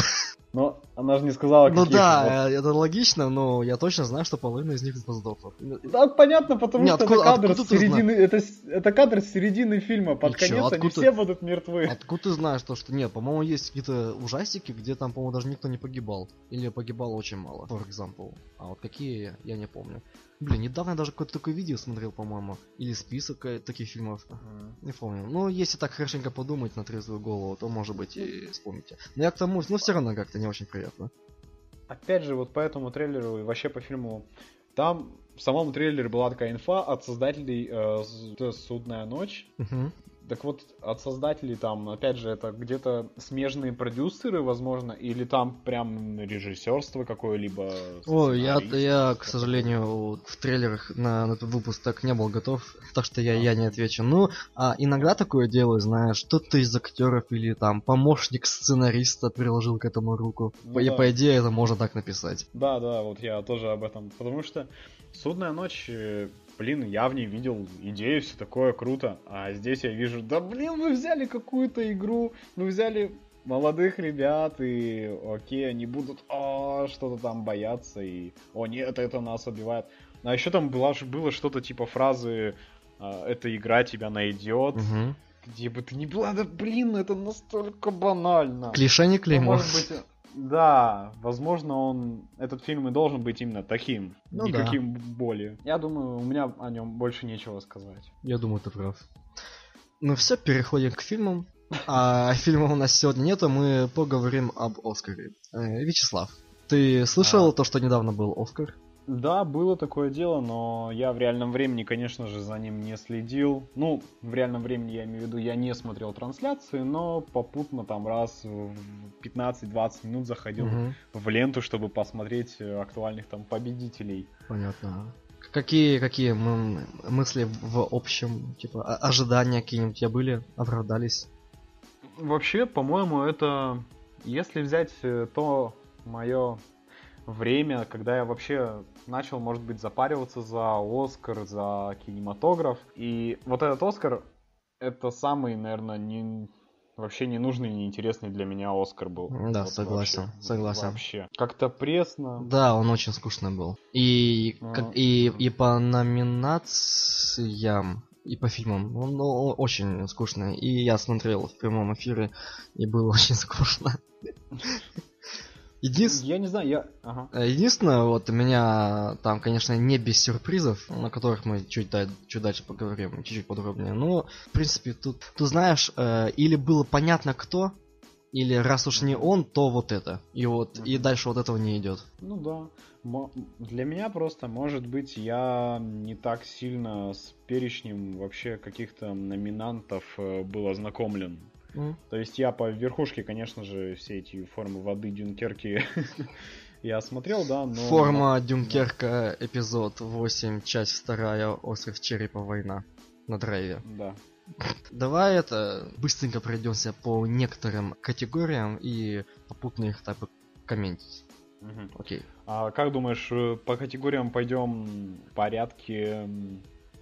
Но она же не сказала, Ну каких. да, э, это логично, но я точно знаю, что половина из них сдохла. Вот. Да, понятно, потому Не, что откуда- это кадр откуда с середины, это, это кадр с середины фильма. Под И чё, конец они откуда- все будут мертвы. Откуда ты знаешь то, что нет? По-моему, есть какие-то ужастики, где там, по-моему, даже никто не погибал. Или погибало очень мало, for example. А вот какие, я не помню. Блин, недавно я даже какое-то такое видео смотрел, по-моему. Или список э, таких фильмов. Не помню. Ну, если так хорошенько подумать на трезвую голову, то, может быть, и вспомните. Но я к тому, ну, все равно как-то не очень приятно. Опять же, вот по этому трейлеру и вообще по фильму, там в самом трейлере была такая инфа от создателей э, «Судная ночь». Мгм. Так вот, от создателей там, опять же, это где-то смежные продюсеры, возможно, или там прям режиссерство какое-либо. Ой, я, я, к сожалению, вот в трейлерах на, на этот выпуск так не был готов, так что я, я не отвечу. Ну, а иногда такое делаю, знаешь, что-то из актеров или там помощник сценариста приложил к этому руку. Ну по, и да. по идее это можно так написать. Да, да, вот я тоже об этом. Потому что Судная ночь, э, блин, я в ней видел идею, все такое круто. А здесь я вижу, да блин, вы взяли какую-то игру, вы взяли молодых ребят, и окей, они будут а, что-то там бояться, и о нет, это нас убивает. А еще там была, ж- было что-то типа фразы а, «эта игра тебя найдет», Мгм. где бы ты ни была, да блин, это настолько банально. Клише не Ну, клеймо. может быть, да, возможно, он этот фильм и должен быть именно таким, Ну никаким более. Я думаю, у меня о нем больше нечего сказать. Я думаю, ты прав. Ну все, переходим к фильмам. А фильмов у нас сегодня нету, мы поговорим об Оскаре. Э, Вячеслав, ты слышал А. то, что недавно был Оскар? Да, было такое дело, но я в реальном времени, конечно же, за ним не следил. Ну, в реальном времени я имею в виду, я не смотрел трансляции, но попутно там раз в 15-20 минут заходил Мгм. в ленту, чтобы посмотреть э, актуальных там победителей. Понятно. Какие, какие мысли в общем, типа, ожидания какие-нибудь у тебя были, оправдались? Вообще, по-моему, это... Если взять э, то мое время, когда я вообще начал, может быть, запариваться за Оскар, за кинематограф. И вот этот Оскар, это самый, наверное, не... вообще ненужный, неинтересный для меня Оскар был. Да, Вот согласен, вообще, согласен. Вообще. Как-то пресно. Да, он очень скучный был. И, Ну, как- и, и по номинациям, и по фильмам, он, ну, очень скучный. И я смотрел в прямом эфире, и было очень скучно. Единственное, Я не знаю, я... Ага. Э, Единственное, вот у меня там, конечно, не без сюрпризов, на которых мы чуть, да- чуть дальше поговорим, чуть-чуть подробнее. Но, в принципе, тут, ты знаешь, э, или было понятно кто, или раз уж не он, то вот это. И вот, и Мгм. дальше вот этого не идет. Ну да. Мо- Для меня просто, может быть, я не так сильно с перечнем вообще каких-то номинантов э, был ознакомлен. То есть я по верхушке, конечно же, все эти формы воды Дюнкерки я смотрел, да, но... Форма Дюнкерка, эпизод 8, часть 2, Остров Черепа, война на драйве. Да. Давай это быстренько пройдемся по некоторым категориям и попутно их так комментить. Мгм. Окей. А как думаешь, э, по категориям пойдем в порядке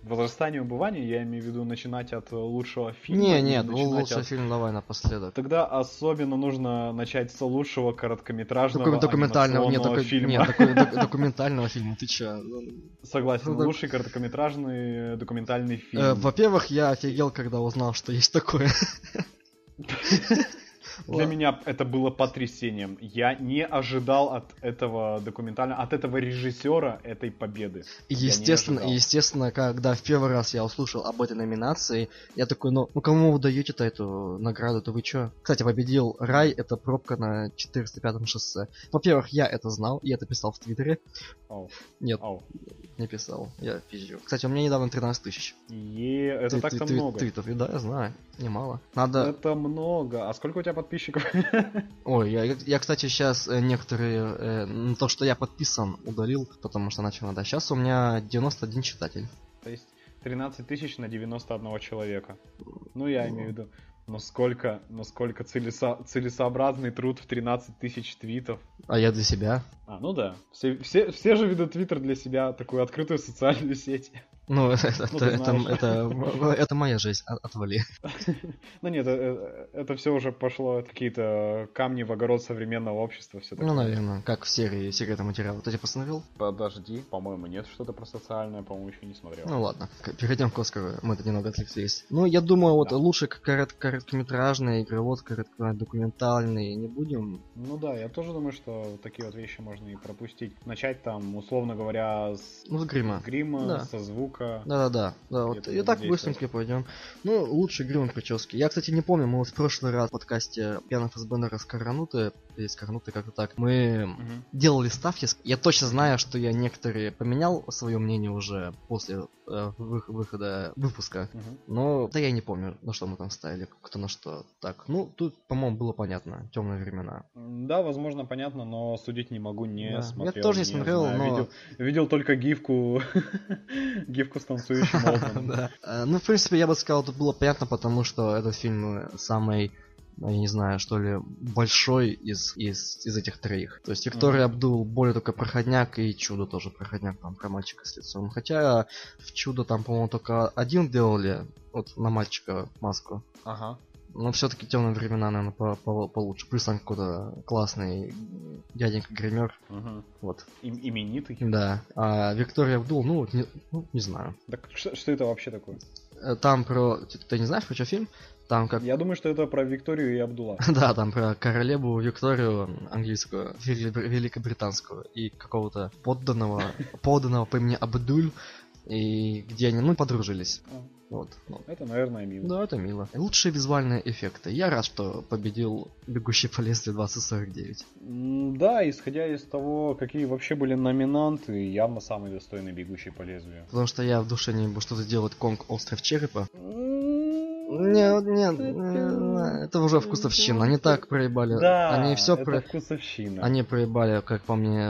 м, возрастания убывания? Я имею в виду начинать от э, лучшего фильма? Не, нет, лучший от- фильм давай напоследок. Тогда особенно нужно начать с лучшего короткометражного Докум- документального, нет, доку- фильма. нет, доку- док- документального фильма, ты чё? Согласен, Ну, лучший короткометражный э, документальный фильм. Э, Во-первых, я офигел, когда узнал, что есть такое. Для меня это было потрясением. Я не ожидал от этого документального, от этого режиссера этой победы. И Естественно, естественно, когда в первый раз я услышал об этой номинации, я такой, ну, ну кому вы даете-то эту награду, то вы чё? Кстати, победил Рай, это пробка на 405 шоссе. Во-первых, я это знал, я это писал в Твиттере. Ау, Нет, ау. не писал, я пизжу. Кстати, у меня недавно 13 тысяч. Е, это так-то много. Твитов, и да, я знаю, немало. Надо... Это много. А сколько у тебя подписчиков? Ой, я, я, кстати, сейчас некоторые... э, то, что я подписан, удалил, потому что начал надо. Сейчас у меня 91 читатель. То есть 13 тысяч на 91 человека. Ну, я имею в виду, насколько, насколько целесо- целесообразный труд в 13 тысяч твитов. А я для себя. А, ну да. Все, все, все же ведут Твиттер для себя такую открытую социальную сеть. Ну, это, Ну, это, это, это, это моя жизнь, от- отвали. Ну нет, э, э, это все уже пошло какие-то камни в огород современного общества. Все Ну, наверное, как в серии секретный материал. Ты посмотрел? Подожди, по-моему, нет что-то про социальное, по-моему, еще не смотрел. Ну ладно, перейдем к Оскару, мы тут немного отвлеклись. Ну, я думаю, вот Да. лучше корот- короткометражный, игровод, короткометражный не будем. Ну да, я тоже думаю, что такие вот вещи можно и пропустить. Начать там, условно говоря, с Ну, с грима. с грима, Да. со звука. Да-да-да, да, вот и так быстренько пойдем. Ну, лучше грим прически. Я, кстати, не помню, мы вот в прошлый раз в подкасте Пьяных ФСБНР Скорануты, или Скорануты как-то так, мы Мгм. делали ставки. Я точно знаю, что я некоторые поменял свое мнение уже после э, вы- выхода выпуска. Мгм. Но да я не помню, на что мы там ставили, кто на что. Так, ну тут, по-моему, было понятно. Темные времена. Да, возможно, понятно, но судить не могу, не Да. Я смотрел. тоже не смотрел, знаю. но- Видел, видел только гифку, гифку с танцующим Олдманом. Э, Ну, в принципе, я бы сказал, тут было понятно, потому что этот фильм э, самый, ну, я не знаю, что ли, большой из, из, из этих троих. То есть Виктория Мгм. Абдул более только проходняк, и Чудо тоже проходняк, там, про мальчика с лицом. Хотя в Чудо там, по-моему, только один делали, вот на мальчика маску. Ага. Но все-таки темные времена, наверное, по- по- получше. Плюс там какой-то классный дяденька гример. Мгм. Вот. Им- Именитый. Да. А Виктория Абдул, ну, не, ну, не знаю. Так что, что это вообще такое? Э, Там про... Ты, ты не знаешь, про что фильм? Там как... Я думаю, что это про Викторию и Абдула. Да, там про королеву Викторию английскую, вели- великобританскую, и какого-то подданного, подданного по имени Абдуль, и где они, ну, подружились. Вот. Ну, Это, наверное, мило. Да, это мило. Лучшие визуальные эффекты. Я рад, что победил Бегущий по лезвию 2049. М, Да, исходя из того, какие вообще были номинанты, явно самый достойный бегущий по лезвию. Потому что я в душе не буду что-то делать Конг Остров Черепа. Нет, нет, это уже вкусовщина. Они так проебали. Да, Они все это про... вкусовщина. Они проебали, как по мне,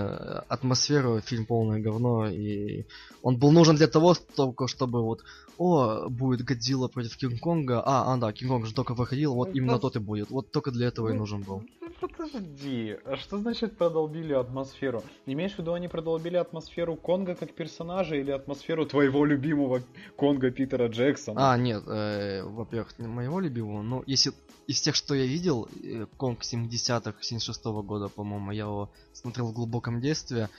атмосферу, фильм полное говно, и он был нужен для того, только чтобы вот, о, будет Годзилла против Кинг-Конга, а, а, да, Кинг-Конг же только выходил, вот Ну, именно тот и будет, вот только для этого и Ну, нужен был. Ну, Подожди, а что значит продолбили атмосферу? Имеешь в виду, они продолбили атмосферу Конга как персонажа или атмосферу твоего любимого Конга Питера Джексона? А, нет, э, во-первых, не моего любимого, но если из тех, что я видел, э, Конг 70-х, 76-го года, по-моему, я его смотрел в глубоком детстве,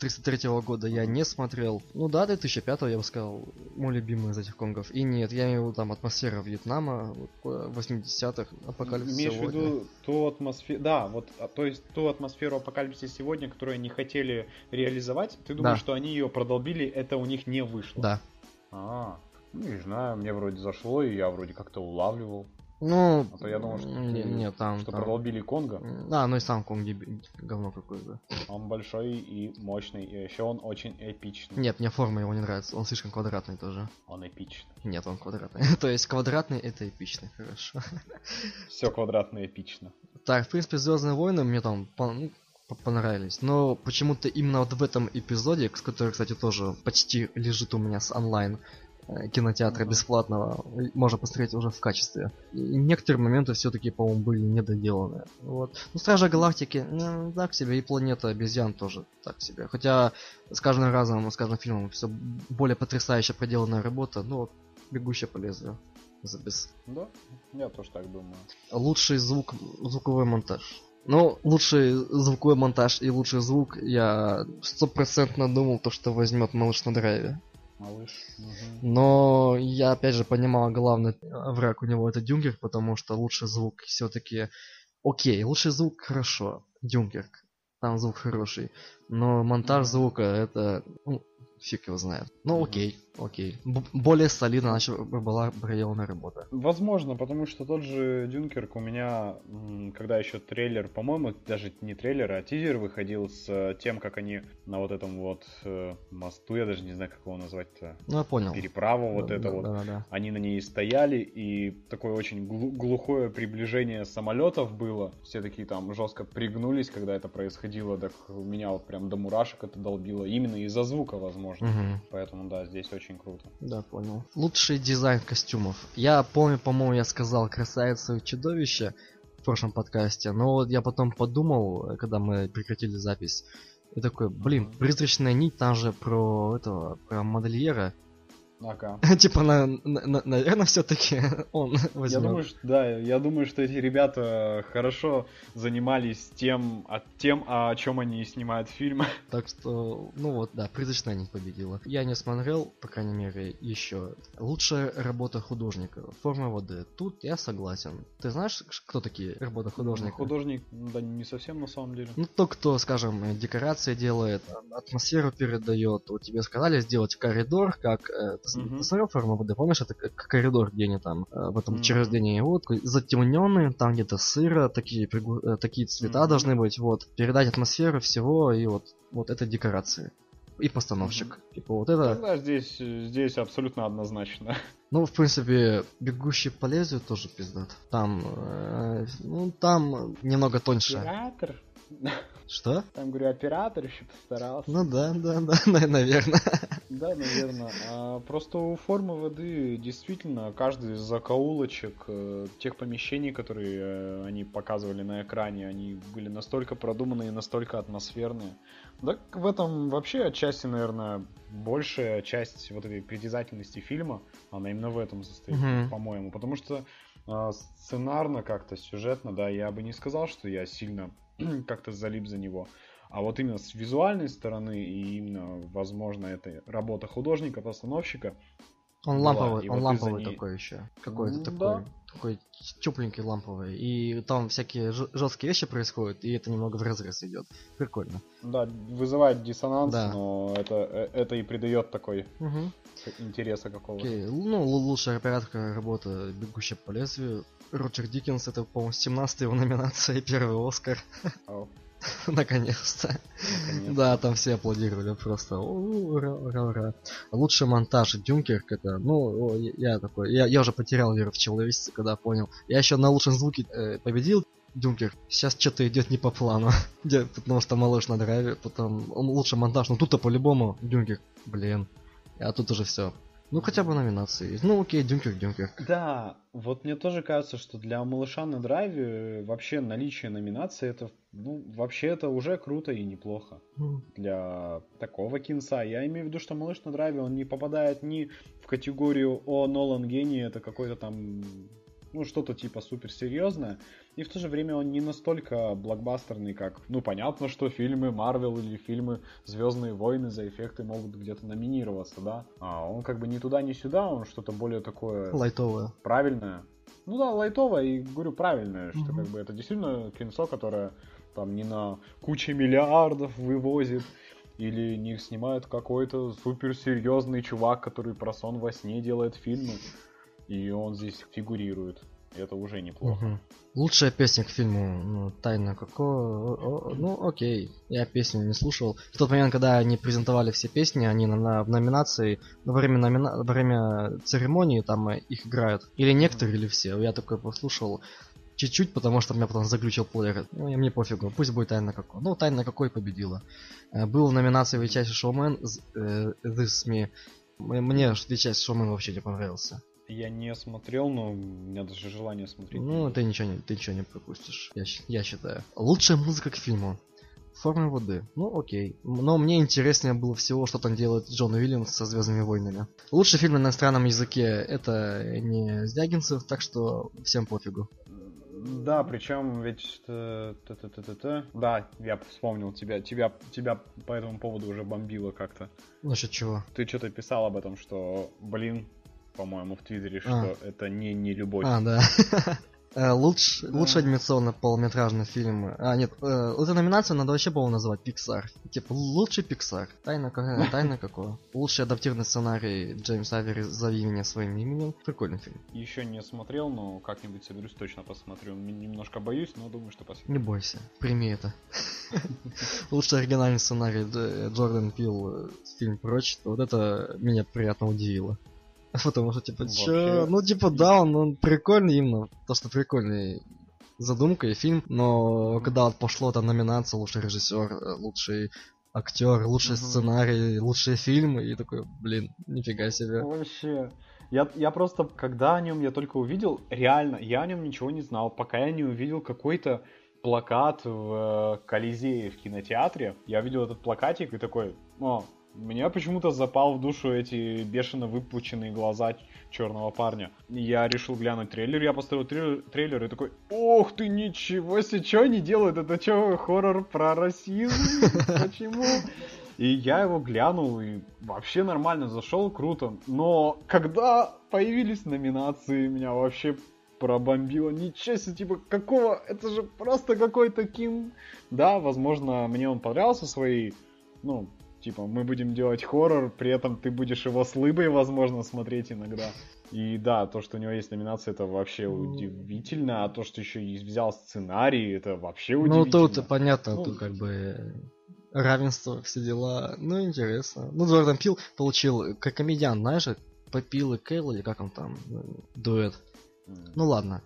33-го года я не смотрел. Ну да, 2005-го я бы сказал, мой любимый из этих конгов. И нет, я имею в виду там атмосфера Вьетнама, вот, э, 80-х, апокалипсис Имеешь в сегодня. виду ту атмосферу, да, вот, а, то есть ту атмосферу апокалипсиса сегодня, которую они хотели реализовать, ты думаешь, Да. что они ее продолбили, это у них не вышло? Да. А, ну, не знаю, мне вроде зашло, и я вроде как-то улавливал, Ну, А то я думал, что не- нет, там, что там- продолбили Конга. А, ну и сам Конг говно какое-то. Он большой и мощный, и еще он очень эпичный. Нет, мне форма его не нравится, он слишком квадратный тоже. Он эпичный. Нет, он квадратный. То есть квадратный это эпичный, хорошо. Все квадратно эпично. Так, в принципе, Звездные войны мне там ну, по- понравились. Но почему-то именно вот в этом эпизоде, с который, кстати, тоже почти лежит у меня с онлайн кинотеатра Мгм. бесплатного, и можно посмотреть уже в качестве. И некоторые моменты все-таки, по-моему, были недоделаны. Вот. Ну, Стражи Галактики, ну, так себе, и Планета обезьян тоже так себе. Хотя с каждым разом, с каждым фильмом все более потрясающе проделанная работа, ну, вот, бегущая по лезвию. За без Да, я тоже так думаю. лучший звук, звуковой монтаж. Ну, лучший звуковой монтаж и лучший звук я стопроцентно думал, то, что возьмет малыш на драйве. Малыш. Но я опять же понимал, главный враг у него это Дюнкерк, потому что лучший звук все-таки... Окей, лучший звук хорошо, Дюнкерк, там звук хороший, но монтаж звука это... Ну, фиг его знает. Ну окей, окей. Б- более солидно начал, была проделана работа. Возможно, потому что тот же Дюнкерк у меня, когда еще трейлер, по-моему, даже не трейлер, а тизер выходил с э, тем, как они на вот этом вот э, мосту, я даже не знаю, как его назвать-то, Ну я понял. переправу вот Да, это да, вот. Да, да. Они на ней стояли, и такое очень глу- глухое приближение самолетов было. Все такие там жестко пригнулись, когда это происходило. Так меня вот прям до мурашек это долбило. Именно из-за звука, возможно. Мгм. Поэтому да, здесь очень круто. Да, понял. Лучший дизайн костюмов. Я помню, по-моему, я сказал красавица и чудовище в прошлом подкасте, но вот я потом подумал, когда мы прекратили запись, и такой, блин, призрачная нить, там же про этого, про модельера. Ага. типа, на, наверное, все-таки он Я возьмет. думаю, что, да, я думаю, что эти ребята хорошо занимались тем, о, тем, о чем они снимают фильмы. Так что, ну вот, да, призрачная нить победила. Я не смотрел, по крайней мере, еще. Лучшая работа художника. Форма воды. Тут я согласен. Ты знаешь, кто такие работы художника? Художник, да, не совсем на самом деле. Ну, тот, кто, скажем, декорации делает, а, атмосферу передает. Вот тебе сказали сделать коридор, как... э, Мгм. ты смотрел форму воды? Помнишь, это как коридор, где они там э, в этом Мгм. учреждении? Вот, затемненный, там где-то сыро, такие, пригу- э, такие цвета Мгм. должны быть. Вот, передать атмосферу всего, и вот, вот это декорации. И постановщик. Типа вот это... Да, здесь, здесь абсолютно однозначно. Ну, в принципе, бегущий по лезвию тоже пиздат. Там, э, ну, там немного тоньше. Оператор? Что? Там, говорю, оператор еще постарался. Ну да, да, да, наверное. Да, наверное. А, просто у формы воды действительно каждый из закоулочек э, тех помещений, которые э, они показывали на экране, они были настолько продуманные и настолько атмосферные. Да, в этом вообще отчасти, наверное, большая часть вот этой притязательности фильма, она именно в этом состоит, Мгм. по-моему. Потому что а, сценарно как-то, сюжетно, да, я бы не сказал, что я сильно как-то залип за него. А вот именно с визуальной стороны и именно, возможно, это работа художника, постановщика, Он была, ламповый, он вот ламповый ней- такой еще. Какой-то Ну, такой. да. Такой тепленький ламповый. И там всякие жесткие вещи происходят, и это немного в разрез идет. Прикольно. Да, вызывает диссонанс, Да. но это, э, это и придает такой Угу. интереса какого-то. Окей. Ну, лучшая операторка работа «Бегущая по лезвию». Роджер Диккенс, это, по-моему, 17 его номинация и первый Оскар. Наконец-то. наконец. Да, там все аплодировали просто. «О, Ура, ура, ура. Лучший монтаж Дюнкерк это, ну, я, я такой, я, я уже потерял веру в человечество, когда понял. Я еще на лучшем звуке э, победил Дюнкерк. Сейчас что-то идет не по плану. Потому что малыш на драйве, потом он лучший монтаж. Ну тут-то по-любому Дюнкерк, блин. А тут уже все. Ну хотя бы номинации. Ну окей, Дюнкерк, Дюнкерк. Да, вот мне тоже кажется, что для малыша на драйве вообще наличие номинации это, ну, вообще это уже круто и неплохо М, для такого кинца. Я имею в виду, что малыш на драйве, он не попадает ни в категорию «О, Нолан гений», это какой-то там, ну, что-то типа суперсерьезное, и в то же время он не настолько блокбастерный, как, ну, понятно, что фильмы Марвел или фильмы Звездные войны за эффекты могут где-то номинироваться, да, а он как бы ни туда, ни сюда, он что-то более такое Лайтовая. правильное. Ну да, лайтовое и говорю правильное, что Мгм. как бы это действительно кинцо, которое там не на куче миллиардов вывозит, или не снимает какой-то суперсерьезный чувак, который про сон во сне делает фильмы, и он здесь фигурирует. Это уже неплохо. Мгм. Лучшая песня к фильму, ну, тайна какого, о- о- ну, окей, я песню не слушал. В тот момент, когда они презентовали все песни, они на, на- в номинации, во время, номина... во время церемонии там э, их играют. Или некоторые, или все. Я такой послушал чуть-чуть, потому что меня потом заглючил плеер. Ну, и мне пофигу, пусть будет тайна какой. Ну, тайна какой победила. Э, Был в номинации «Величайший шоумен» э, This Me. Мне «Величайший шоумен» вообще не понравился. Я не смотрел, но у меня даже желание смотреть. Ну, ты ничего не, ты ничего не пропустишь, я, я считаю. Лучшая музыка к фильму. Формы воды. Ну, окей. Но мне интереснее было всего, что там делает Джон Уильямс со Звездными войнами. Лучший фильм на иностранном языке это не Звягинцев, так что всем пофигу. Да, причем ведь э, т-т-т-т-т. Да, я вспомнил тебя, тебя, тебя по этому поводу уже бомбило как-то. Насчет чего? Ты что-то писал об этом, что, блин, по-моему, в Твиттере, что А. это не не любовь. А, да. Э, Луч, Да. Лучший анимационный полнометражный фильм. А, нет, э, вот эту номинацию надо вообще, по-моему, назвать Pixar. Типа, лучший Pixar. Тайна, какая- тайна какого? Лучший адаптированный сценарий Джеймс Авери «Зови меня своим именем». Прикольный фильм. Еще не смотрел, но как-нибудь соберусь, точно посмотрю. Немножко боюсь, но думаю, что посмотрю. Не бойся, прими это. Лучший оригинальный сценарий Дж- Джордан Пил, э, фильм «Прочь». Вот это меня приятно удивило. Потому что, типа, чё? Ну, типа, да, он, он прикольный именно, то, что прикольный задумка и фильм, но когда вот пошло там номинация лучший режиссер, э, лучший актер, лучший Мгм. сценарий, лучшие фильмы, и такой, блин, нифига себе. Вообще. Я, я просто, когда о нем я только увидел, реально, я о нем ничего не знал, пока я не увидел какой-то плакат в э, Колизее в кинотеатре. Я видел этот плакатик и такой, о, меня почему-то запал в душу эти бешено выпученные глаза черного парня. Я решил глянуть трейлер, я поставил трейлер и такой, ох ты, ничего себе, что они делают? Это что, хоррор про расизм? Почему? И я его глянул и вообще нормально зашел, круто. Но когда появились номинации, меня вообще пробомбило. Ничего себе, типа, какого? Это же просто какой-то Ким. Да, возможно, мне он понравился своей, ну, типа, мы будем делать хоррор, при этом ты будешь его с лыбой, возможно, смотреть иногда. И да, то, что у него есть номинация, это вообще Ну. удивительно, а то, что еще и взял сценарий, это вообще Ну, удивительно. тут понятно, Ну, тут как бы равенство, все дела. Ну, интересно. Ну, Джордан Пил получил, как комедиан, знаешь, Попил и Кейл, или как он там, э, дуэт. Ну ладно.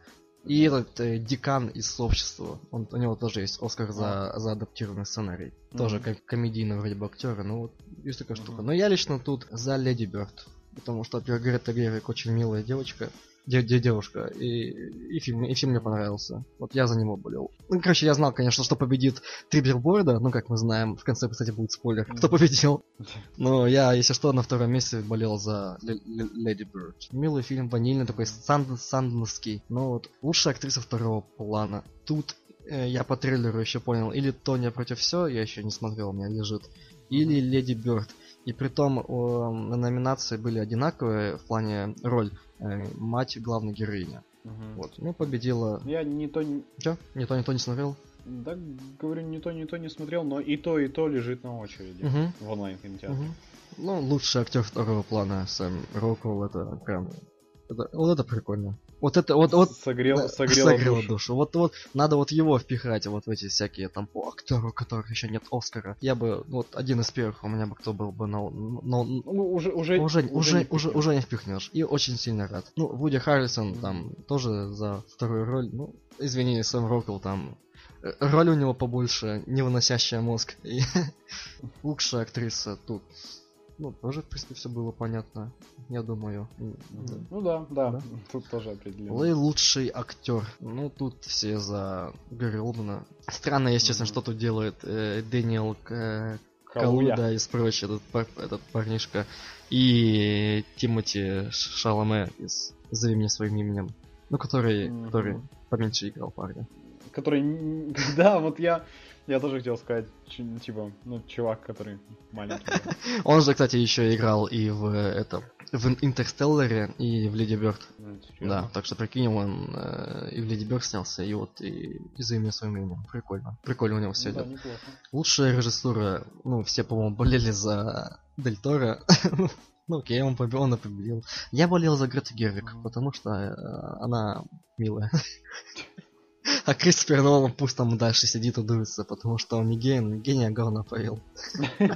И этот э, декан из сообщества, он, у него тоже есть Оскар за, за адаптированный сценарий. Тоже Мгм. как комедийный вроде бы актера, ну вот есть такая Мгм. штука. Но я лично тут за Леди Бёрд. Потому что, во-первых, Грета Гервик очень милая девочка. Де- де- девушка. И, и, фильм, и фильм мне понравился. Вот я за него болел. Ну, короче, я знал, конечно, что победит три билборда. Ну, как мы знаем, в конце, кстати, будет спойлер, кто победил. Но я, если что, на втором месте болел за Ле- Ле- Леди Бёрд. Милый фильм, ванильный такой, санд, сандовский. Но вот лучшая актриса второго плана. Тут э, я по трейлеру еще понял, или Тоня против все, я еще не смотрел, у меня лежит, или Леди Бёрд. И при том о, номинации были одинаковые в плане роль э, мать главной героини. Мгм. Вот. Ну, победила... Я не то, не- Чё? Не то, не то не смотрел? да, говорю, не то, не то не смотрел, но и то, и то лежит на очереди Мгм. в онлайн-кинотеатре. Мгм. Ну, лучший актер второго плана Сэм Роквелл, это прям... это- вот это прикольно. Вот это, вот, вот, Согрел, согрело согрело душу. душу. Вот, вот, надо вот его впихать вот в эти всякие там по актеру, у которых еще нет Оскара. Я бы, вот, один из первых у меня бы кто был бы на, на- Ну, уже, уже, уже, не уже, уже, впихнешь. уже не впихнешь. И очень сильно рад. Ну, Вуди Харрисон Мгм. там тоже за вторую роль. Ну, извини, Сэм Роквелл там э, роль у него побольше, не выносящая мозг. И лучшая актриса тут. Ну, тоже, в принципе, все было понятно. Я думаю. Мгм. Ну да, да, Да. тут тоже определенно. Лэй лучший актер. Ну, тут все за Гарри Олдмана. Странно, если честно, Мгм. что тут делает э, Дэниел К- Калуя. Калуда и прочее, этот, пар- этот парнишка. И Тимоти Шаломе из «Зови меня своим именем». Ну, который, Мгм. который поменьше играл парня. Который... Да, вот я... Я тоже хотел сказать, ч- типа, ну, чувак, который маленький. Он же, кстати, еще играл и в э, этом в Интерстелларе и в Леди Бёрд. Ну, Да, так что прикинь, он э, и в Леди Бёрд снялся, и вот и из-за имя своим именем. Прикольно. Прикольно у него все Ну да, идет. Лучшая режиссура, ну, все, по-моему, болели за Дель Торо. Ну, окей, он победил, он и победил. Я болел за Грету Гервик, потому что э, она милая. А Кристофер Нолан пусть там дальше сидит и дуется, потому что он не гений, он гения говна поел.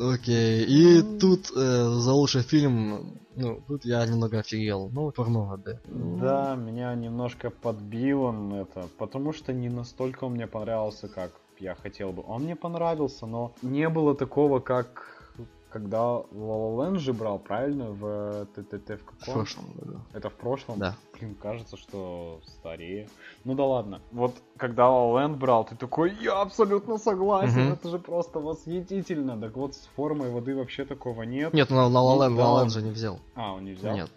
Окей, и тут э, за лучший фильм, ну, тут я немного офигел. Ну, порно, да. Да, меня немножко подбил он это, потому что не настолько он мне понравился, как я хотел бы. Он мне понравился, но не было такого, как когда Land же брал, правильно, в ТТТ в В каком? прошлом году. Это в прошлом? Да. Блин, кажется, что старее. Ну да ладно. Вот когда Land брал, ты такой, я абсолютно согласен, Мгм. это же просто восхитительно. Так вот, с формой воды вообще такого нет. Нет, ну, La Ну, Land, да, же не взял. А, он не взял? Нет.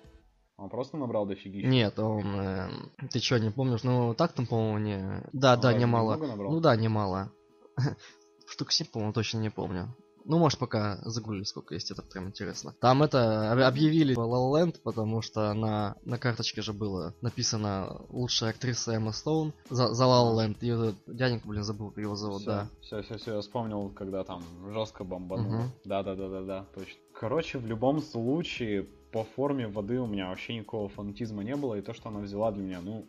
Он просто набрал дофигища. Нет, он... э, ты что, не помнишь? Ну, так там, по-моему, не... Да, Он да, немало. Ну да, немало. Штук 7, по-моему, точно не помню. Ну, может, пока загуглили, сколько есть, это прям интересно. Там это об- объявили La La Land, потому что на, на карточке же было написано лучшая актриса Эмма Стоун за, за La La Land. Этот дяденька, блин, забыл, как его зовут, да. Все, все, все, я вспомнил, когда там жестко бомбануло. Мгм. Да, да, да, да, да, точно. Короче, в любом случае, по форме воды у меня вообще никакого фанатизма не было, и то, что она взяла для меня, ну,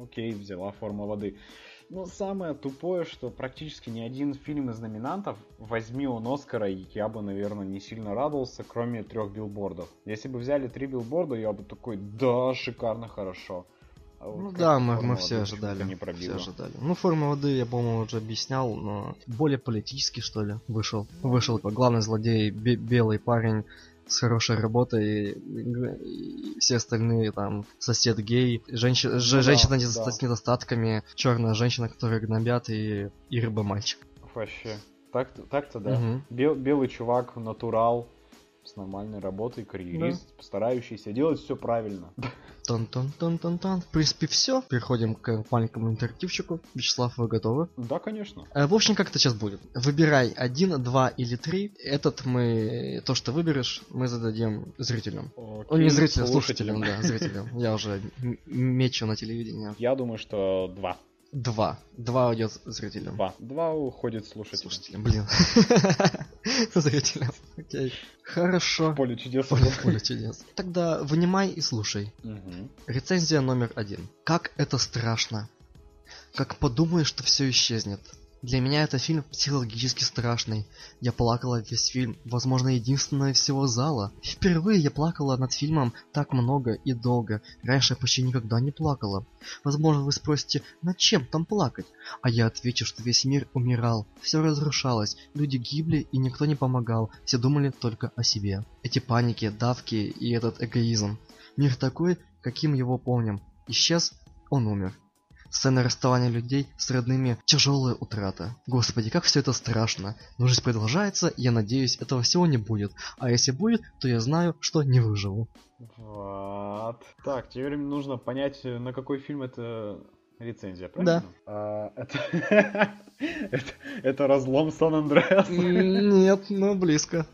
окей, взяла форма воды. Но самое тупое, что практически ни один фильм из номинантов, возьми он Оскара, я бы, наверное, не сильно радовался, кроме трех билбордов. Если бы взяли три билборда, я бы такой, да, шикарно, хорошо. А вот Ну да, мы, «Форма мы воды» все ожидали. Не все пробило. ожидали. Ну, форма воды, я, по-моему, уже объяснял, но более политический, что ли, вышел. Вышел главный злодей, бе- белый парень с хорошей работой, и, все остальные там сосед гей, женщина, Ну же- да, женщина недо- да. с недостатками, черная женщина, которая гнобят, и, и рыба мальчик. Вообще. Так-то, так-то да. Мгм. Бел- белый чувак, натурал, с нормальной работой, карьерист, постарающийся делать все правильно. Тон-тон-тон-тон-тон. В принципе, все. Переходим к маленькому интерактивчику. Вячеслав, вы готовы? Да, конечно. Э, В общем, как это сейчас будет? Выбирай один, два или три. Этот мы, то, что выберешь, мы зададим зрителям. О, не Окей, зрителям, слушателям, да, зрителям. Я уже мечу на телевидении. Я думаю, что два. Два. Два уйдет зрителям. Два. Два уходит слушателям. Слушателям, блин. Зрителям. Окей. Хорошо. Поле чудес. Поле, поле чудес. Тогда вынимай и слушай. Рецензия номер один. Как это страшно. Как подумаешь, что все исчезнет. Для меня это фильм психологически страшный. Я плакала весь фильм, возможно, единственная из всего зала. Впервые я плакала над фильмом так много и долго. Раньше я почти никогда не плакала. Возможно, вы спросите, над чем там плакать? А я отвечу, что весь мир умирал, все разрушалось, люди гибли и никто не помогал, все думали только о себе. Эти паники, давки и этот эгоизм. Мир такой, каким его помним. Исчез, он умер. Сцена расставания людей с родными – тяжелая утрата. Господи, как все это страшно. Но жизнь продолжается, и я надеюсь, этого всего не будет. А если будет, то я знаю, что не выживу. Вот. Так, теперь мне нужно понять, на какой фильм это Рецензия, правильно? Да. это, это, разлом Сан-Андреас. Нет, но близко.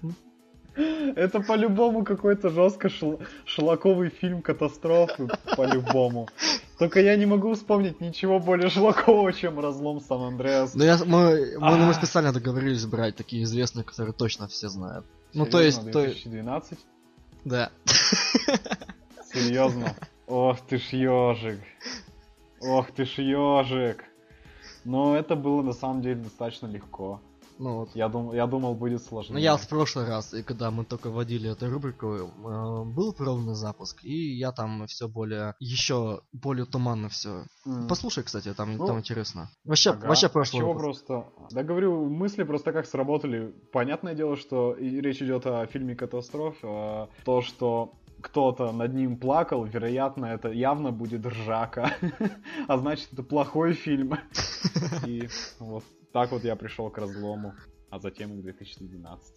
Это по-любому какой-то жестко шл- шлаковый фильм катастрофы, по-любому. Только я не могу вспомнить ничего более шлакового, чем разлом Сан-Андреас. Ну, я, мы, мы, мы специально договорились брать такие известные, которые точно все знают. Ну, то есть... 2012? Да. Серьезно? Ох ты ж ежик. Ох ты ж ежик. Но это было на самом деле достаточно легко. Ну вот. Я, дум, я думал, будет сложнее. Ну я в прошлый раз, и когда мы только вводили эту рубрику, э, был пробный запуск, и я там все более, еще более туманно все. Mm. Послушай, кстати, там, ну, там интересно. Вообще, ага. вообще прошлый Чего просто? Да говорю, мысли просто как сработали. Понятное дело, что речь идет о фильме катастроф, а то, что кто-то над ним плакал, вероятно, это явно будет ржака. а значит, это плохой фильм. И вот так вот я пришел к разлому, а затем и к 2012.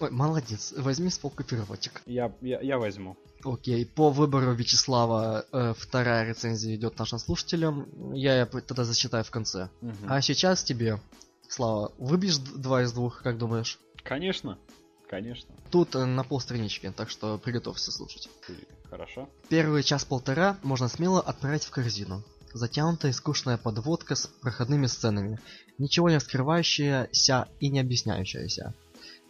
Ой, молодец, возьми с полкопировочек. Я, я, я возьму. Окей, по выбору Вячеслава э, вторая рецензия идет нашим слушателям. Я ее тогда зачитаю в конце. Угу. А сейчас тебе, Слава, выбьешь два из двух, как думаешь? Конечно, конечно. Тут э, на полстранички, так что приготовься слушать. Хорошо. Первый час-полтора можно смело отправить в корзину затянутая и скучная подводка с проходными сценами, ничего не раскрывающаяся и не объясняющаяся.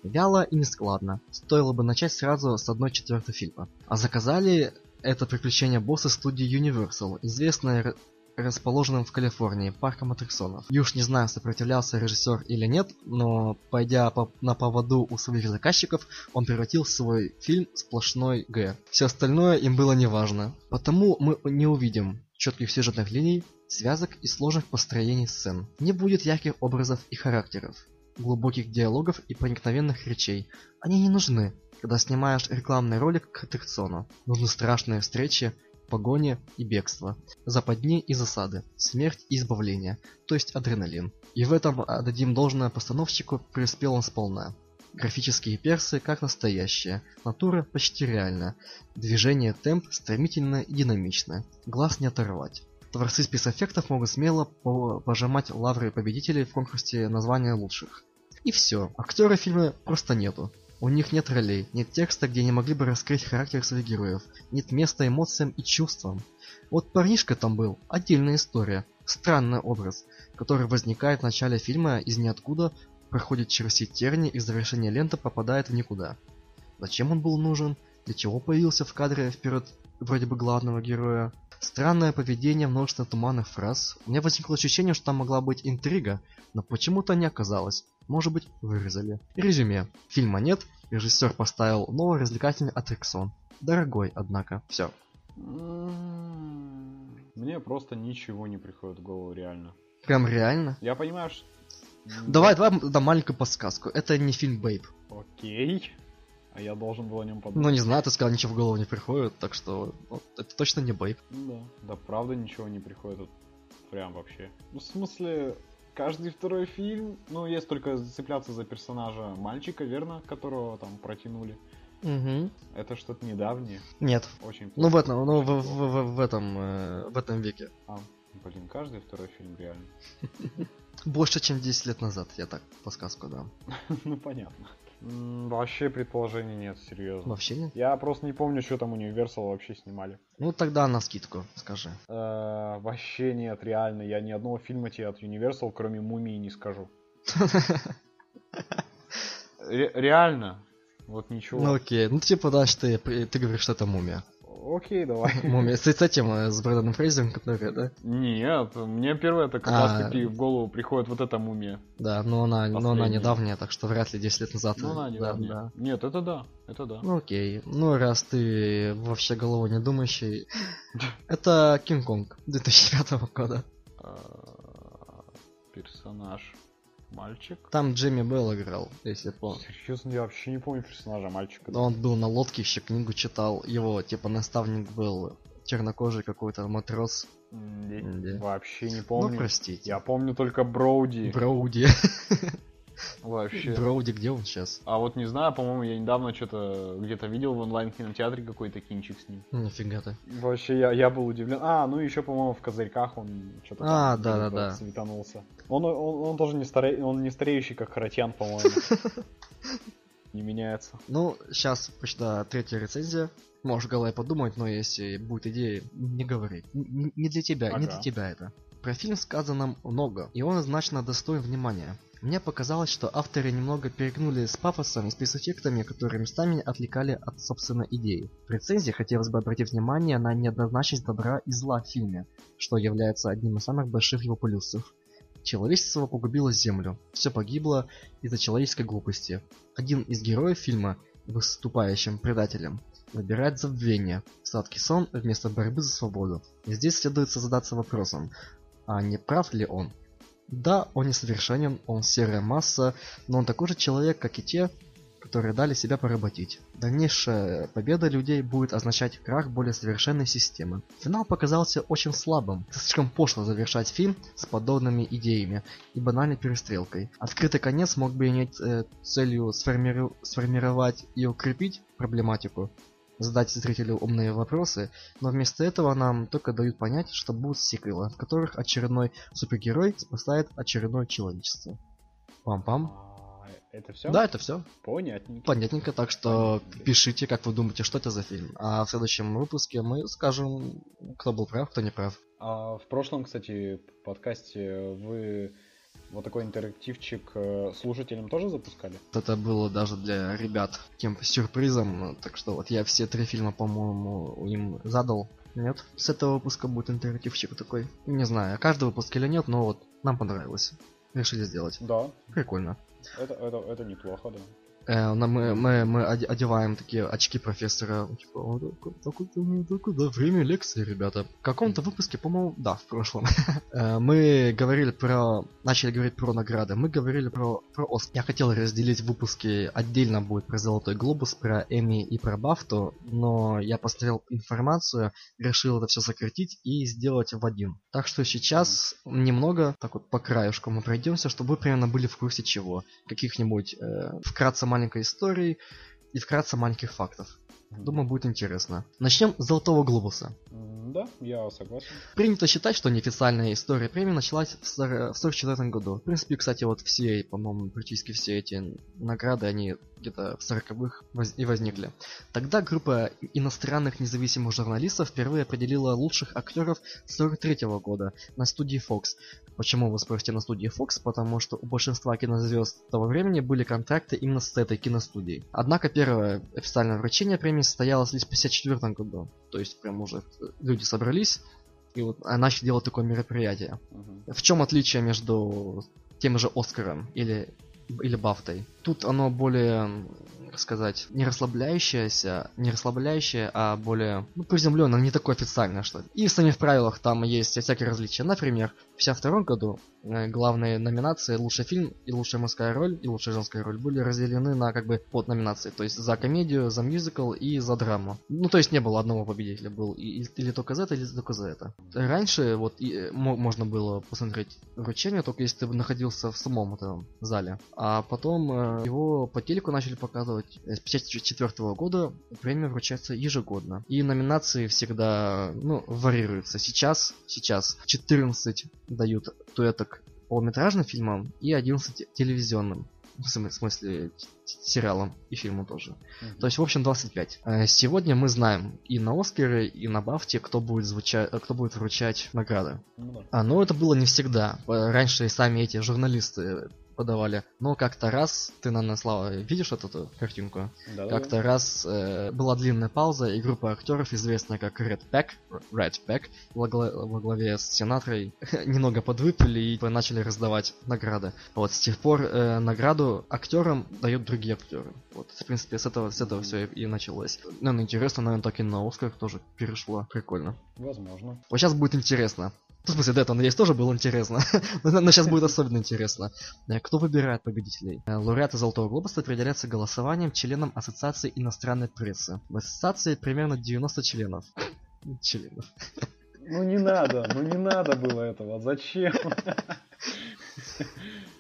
Вяло и нескладно. Стоило бы начать сразу с одной четвертой фильма. А заказали это приключение босса студии Universal, известная расположенным в Калифорнии, парком аттракционов. Уж не знаю, сопротивлялся режиссер или нет, но пойдя по на поводу у своих заказчиков, он превратил свой фильм в сплошной Г. Все остальное им было неважно. Потому мы не увидим четких сюжетных линий, связок и сложных построений сцен. Не будет ярких образов и характеров, глубоких диалогов и проникновенных речей. Они не нужны, когда снимаешь рекламный ролик к аттракциону. Нужны страшные встречи, погони и бегство, западни и засады, смерть и избавление, то есть адреналин. И в этом отдадим должное постановщику, преуспел он сполна. Графические персы как настоящие, натура почти реальная, движение темп стремительно и динамично, глаз не оторвать. Творцы спецэффектов могут смело пожимать лавры победителей в конкурсе названия лучших. И все, актеры фильма просто нету. У них нет ролей, нет текста, где они могли бы раскрыть характер своих героев, нет места эмоциям и чувствам. Вот парнишка там был, отдельная история, странный образ, который возникает в начале фильма из ниоткуда, проходит через все тернии и в завершение ленты попадает в никуда. Зачем он был нужен? Для чего появился в кадре вперед вроде бы главного героя? Странное поведение, множество туманных фраз. У меня возникло ощущение, что там могла быть интрига, но почему-то не оказалось. Может быть, вырезали. Резюме. Фильма нет, режиссер поставил новый развлекательный аттракцион. Дорогой, однако. Все. Мне просто ничего не приходит в голову, реально. Прям реально? Я понимаю, что Давай, давай дам маленькую подсказку. Это не фильм Бейб. Окей. А я должен был о нем подумать. Ну не знаю, ты сказал, ничего в голову не приходит, так что вот, это точно не Бейб. Да, да, правда ничего не приходит. Вот, прям вообще. Ну, в смысле, каждый второй фильм, ну, есть только зацепляться за персонажа мальчика, верно, которого там протянули. Угу. Это что-то недавнее. Нет. Очень. Ну в этом, ну в, в, в, в этом, э, в этом веке. А, блин, каждый второй фильм реально. Больше, чем 10 лет назад, я так по сказку дам. ну, понятно. Вообще предположений нет, серьезно. Вообще нет? Я просто не помню, что там Universal вообще снимали. Ну тогда на скидку, скажи. Э, вообще нет, реально. Я ни одного фильма тебе от Universal, кроме Мумии, не скажу. Реально. Вот ничего. Ну окей, ну типа да, что ты говоришь, что это Мумия. Окей, давай. Мумия. С этим, с Брэдоном Фрейзером, который, да? Нет, мне первое это как а... раз таки в голову приходит вот эта мумия. Да, но она, но она недавняя, так что вряд ли 10 лет назад. Ну, она недавняя. Да, да. Нет, это да, это да. Ну окей, ну раз ты вообще головой не думающий, это Кинг-Конг 2005 года. А, персонаж Мальчик? Там Джимми Белл играл, если помню. Серьезно, я вообще не помню персонажа мальчика. Да. Он был на лодке, еще книгу читал. Его, типа, наставник был чернокожий какой-то матрос. Я вообще не помню. Ну, простите. Я помню только Броуди. Броуди. Вообще. Броуди, где он сейчас? А вот не знаю, по-моему, я недавно что-то где-то видел в онлайн-кинотеатре какой-то кинчик с ним. Нифига ты. Вообще, я, я был удивлен. А, ну еще, по-моему, в козырьках он что-то А, там да, да, да. светанулся. Он, он, он тоже не, старе... он не стареющий, как Харатьян, по-моему. Не меняется. Ну, сейчас почти третья рецензия. Можешь головой подумать, но если будет идея, не говори. Не для тебя, не Ага. для тебя это. Про фильм сказано много, и он значно достоин внимания. Мне показалось, что авторы немного перегнули с пафосом и спецэффектами, которые местами отвлекали от собственной идеи. В рецензии хотелось бы обратить внимание на неоднозначность добра и зла в фильме, что является одним из самых больших его плюсов. Человечество погубило Землю. Все погибло из-за человеческой глупости. Один из героев фильма, выступающим предателем, выбирает забвение, сладкий сон вместо борьбы за свободу. И здесь следует задаться вопросом, а не прав ли он? Да, он несовершенен, он серая масса, но он такой же человек, как и те, которые дали себя поработить. Дальнейшая победа людей будет означать крах более совершенной системы. Финал показался очень слабым. Слишком пошло завершать фильм с подобными идеями и банальной перестрелкой. Открытый конец мог бы иметь э, целью сформиру- сформировать и укрепить проблематику, задать зрителю умные вопросы, но вместо этого нам только дают понять, что будут сиквелы, в которых очередной супергерой спасает очередное человечество. Пам-пам. А, Это все? Да, это все. Понятненько. Понятненько, так что Понятненько. пишите, как вы думаете, что это за фильм. А в следующем выпуске мы скажем, кто был прав, кто не прав. А в прошлом, кстати, подкасте вы вот такой интерактивчик э, слушателям тоже запускали? Это было даже для ребят таким сюрпризом, так что вот я все три фильма, по-моему, им задал. Нет, с этого выпуска будет интерактивчик такой. Не знаю, каждый выпуск или нет, но вот нам понравилось. Решили сделать. Да, Прикольно. это, это, это неплохо, да. Э, на- мы, мы, мы оде- одеваем такие очки профессора. Типа, «О, да, ку- да, ку- да, да, ку- да, время лекции, ребята. В каком-то выпуске, по-моему, да, в прошлом. Э, мы говорили про... Начали говорить про награды. Мы говорили про, про Оскар. Я хотел разделить выпуски. Отдельно будет про Золотой Глобус, про Эми и про Бафту. Но я посмотрел информацию, решил это все сократить и сделать в один. Так что сейчас немного, так вот по краешку мы пройдемся, чтобы вы примерно были в курсе чего. Каких-нибудь э, вкратце маленькой истории и вкратце маленьких фактов. Думаю, будет интересно. Начнем с Золотого Глобуса. Да, я согласен. Принято считать, что неофициальная история премии началась в 1944 году. В принципе, кстати, вот все, по-моему, практически все эти награды, они где-то в 40-х воз- и возникли. Тогда группа иностранных независимых журналистов впервые определила лучших актеров 43 года на студии Fox. Почему вы спросите на студии Fox? Потому что у большинства кинозвезд того времени были контракты именно с этой киностудией. Однако первое официальное вручение премии состоялось лишь в 54 году. То есть прям уже э, люди собрались и вот а, начали делать такое мероприятие. Мгм. В чем отличие между тем же Оскаром или, или Бафтой? Тут оно более, как сказать, не расслабляющееся, не расслабляющее, а более ну, приземленное, не такое официальное, что ли. И в самих правилах там есть всякие различия. Например, в 52 году э, главные номинации лучший фильм и лучшая мужская роль и лучшая женская роль были разделены на как бы под номинации, то есть за комедию, за мюзикл и за драму. Ну то есть не было одного победителя, был или только за это, или только за это. Раньше вот и, э, мо- можно было посмотреть вручение только если ты находился в самом этом зале, а потом э, его по телеку начали показывать. С 54 года премия вручается ежегодно и номинации всегда ну варьируются. Сейчас сейчас 14 дают туэток полнометражным фильмам и 11 телевизионным. В смы- в смысле, сериалам и фильму тоже. Мгм. То есть, в общем, 25. Э, Сегодня мы знаем и на Оскары, и на Бафте, кто будет, звуча... кто будет вручать награды. А, но это было не всегда. Э, Раньше и сами эти журналисты подавали. Но как-то раз, ты, наверное, Слава, видишь вот эту картинку? Да-да-да. Как-то раз э, была длинная пауза, и группа актеров, известная как Red Pack, Red Pack, во, гла- во главе с Синатрой, немного подвыпили и начали раздавать награды. Вот с тех пор э, награду актерам дают другие актеры. Вот, в принципе, с этого, с этого все и, и началось. Наверное, интересно, наверное, так и на Оскар тоже перешло. Прикольно. Возможно. Вот сейчас будет интересно. Ну, в смысле, до этого, надеюсь, тоже было интересно. Но сейчас будет особенно интересно. Э, Кто выбирает победителей? Э, Лауреаты Золотого Глобуса определяются голосованием членом Ассоциации иностранной прессы. В ассоциации примерно 90 членов. Членов. Ну не надо, ну не надо было этого. Зачем?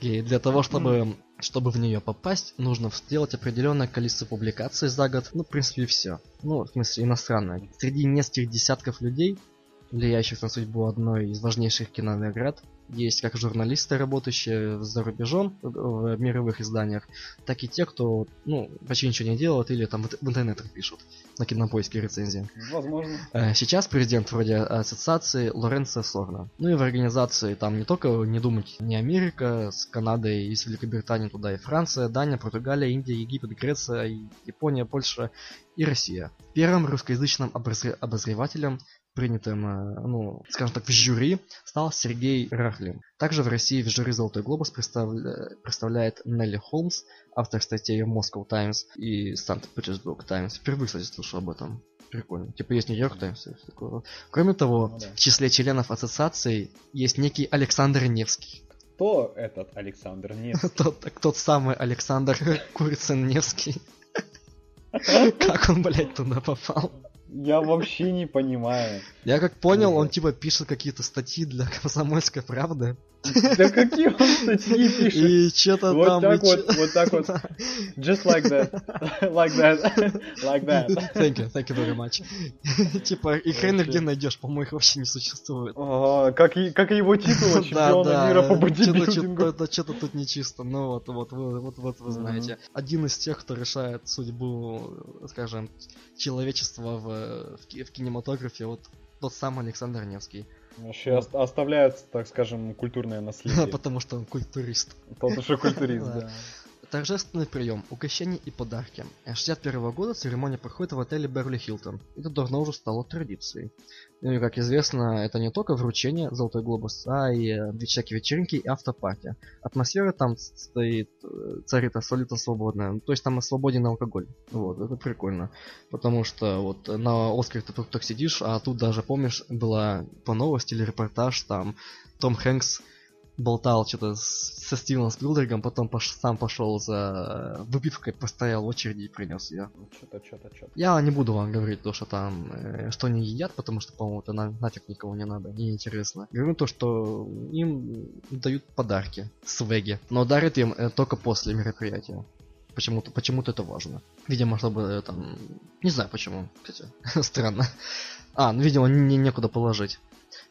И для того, чтобы, чтобы в нее попасть, нужно сделать определенное количество публикаций за год. Ну, в принципе, и все. Ну, в смысле, иностранное. Среди нескольких десятков людей, влияющих на судьбу одной из важнейших кинонаград, есть как журналисты, работающие за рубежом в мировых изданиях, так и те, кто, ну, почти ничего не делают или там в интернетах пишут на кинопоиске рецензии. Возможно. Э, сейчас президент вроде ассоциации Лоренцо Сорна. Ну и в организации там не только, не думать, не Америка с Канадой и с Великобританией туда, и Франция, Дания, Португалия, Индия, Египет, Греция, Япония, Польша и Россия. Первым русскоязычным обозревателем принятым, э, ну, скажем так, в жюри стал Сергей Рахлин. Также в России в жюри «Золотой глобус» представля... представляет Нелли Холмс, автор статей Moscow Times и Санкт-Петербург Times. Впервые, кстати, слышал об этом. Прикольно. Типа есть Нью-Йорк Таймс и все такое. Кроме того, ну, да. в числе членов ассоциации есть некий Александр Невский. Кто этот Александр Невский? тот, тот самый Александр Курицын Невский. Как он, блядь, туда попал? Я вообще не понимаю. Я как понял, он типа пишет какие-то статьи для комсомольской правды. Да какие он статьи пишет? И что-то вот там... Так вот, вот так вот. Just like that. Like that. Like that. Thank you, thank you very much. Типа, и хрен где найдешь, по-моему, их вообще не существует. Как и как его титул чемпиона мира по бодибилдингу. Это что-то тут нечисто. Ну вот, вот, вот, вот вы знаете. Один из тех, кто решает судьбу, скажем, человечества в, в кинематографе, вот тот самый Александр Невский. Вообще вот. оставляется, так скажем, культурное наследие. Потому что он культурист. Тот уже культурист, да. Торжественный прием, угощения и подарки. 61 года церемония проходит в отеле Берли Хилтон. Это давно уже стало традицией. Ну и, как известно, это не только вручение Золотой Глобус, а и э, всякие вечеринки и автопати. Атмосфера там стоит, э, царит абсолютно свободная. То есть там свободен алкоголь. Вот, это прикольно. Потому что вот на Оскаре ты тут так сидишь, а тут даже, помнишь, была по новости или репортаж, там Том Хэнкс болтал что-то со Стивеном Спилбергом, потом пош, сам пошел за выпивкой, постоял в очереди и принес ее. Что-то, что-то, что-то. Я не буду вам говорить то, что там, э, что они едят, потому что, по-моему, это на, нафиг никого не надо, не интересно. Говорю то, что им дают подарки, свеги, но дарят им э, только после мероприятия. Почему-то почему это важно. Видимо, чтобы э, там... Не знаю почему, кстати. Странно. А, ну, видимо, не, некуда положить.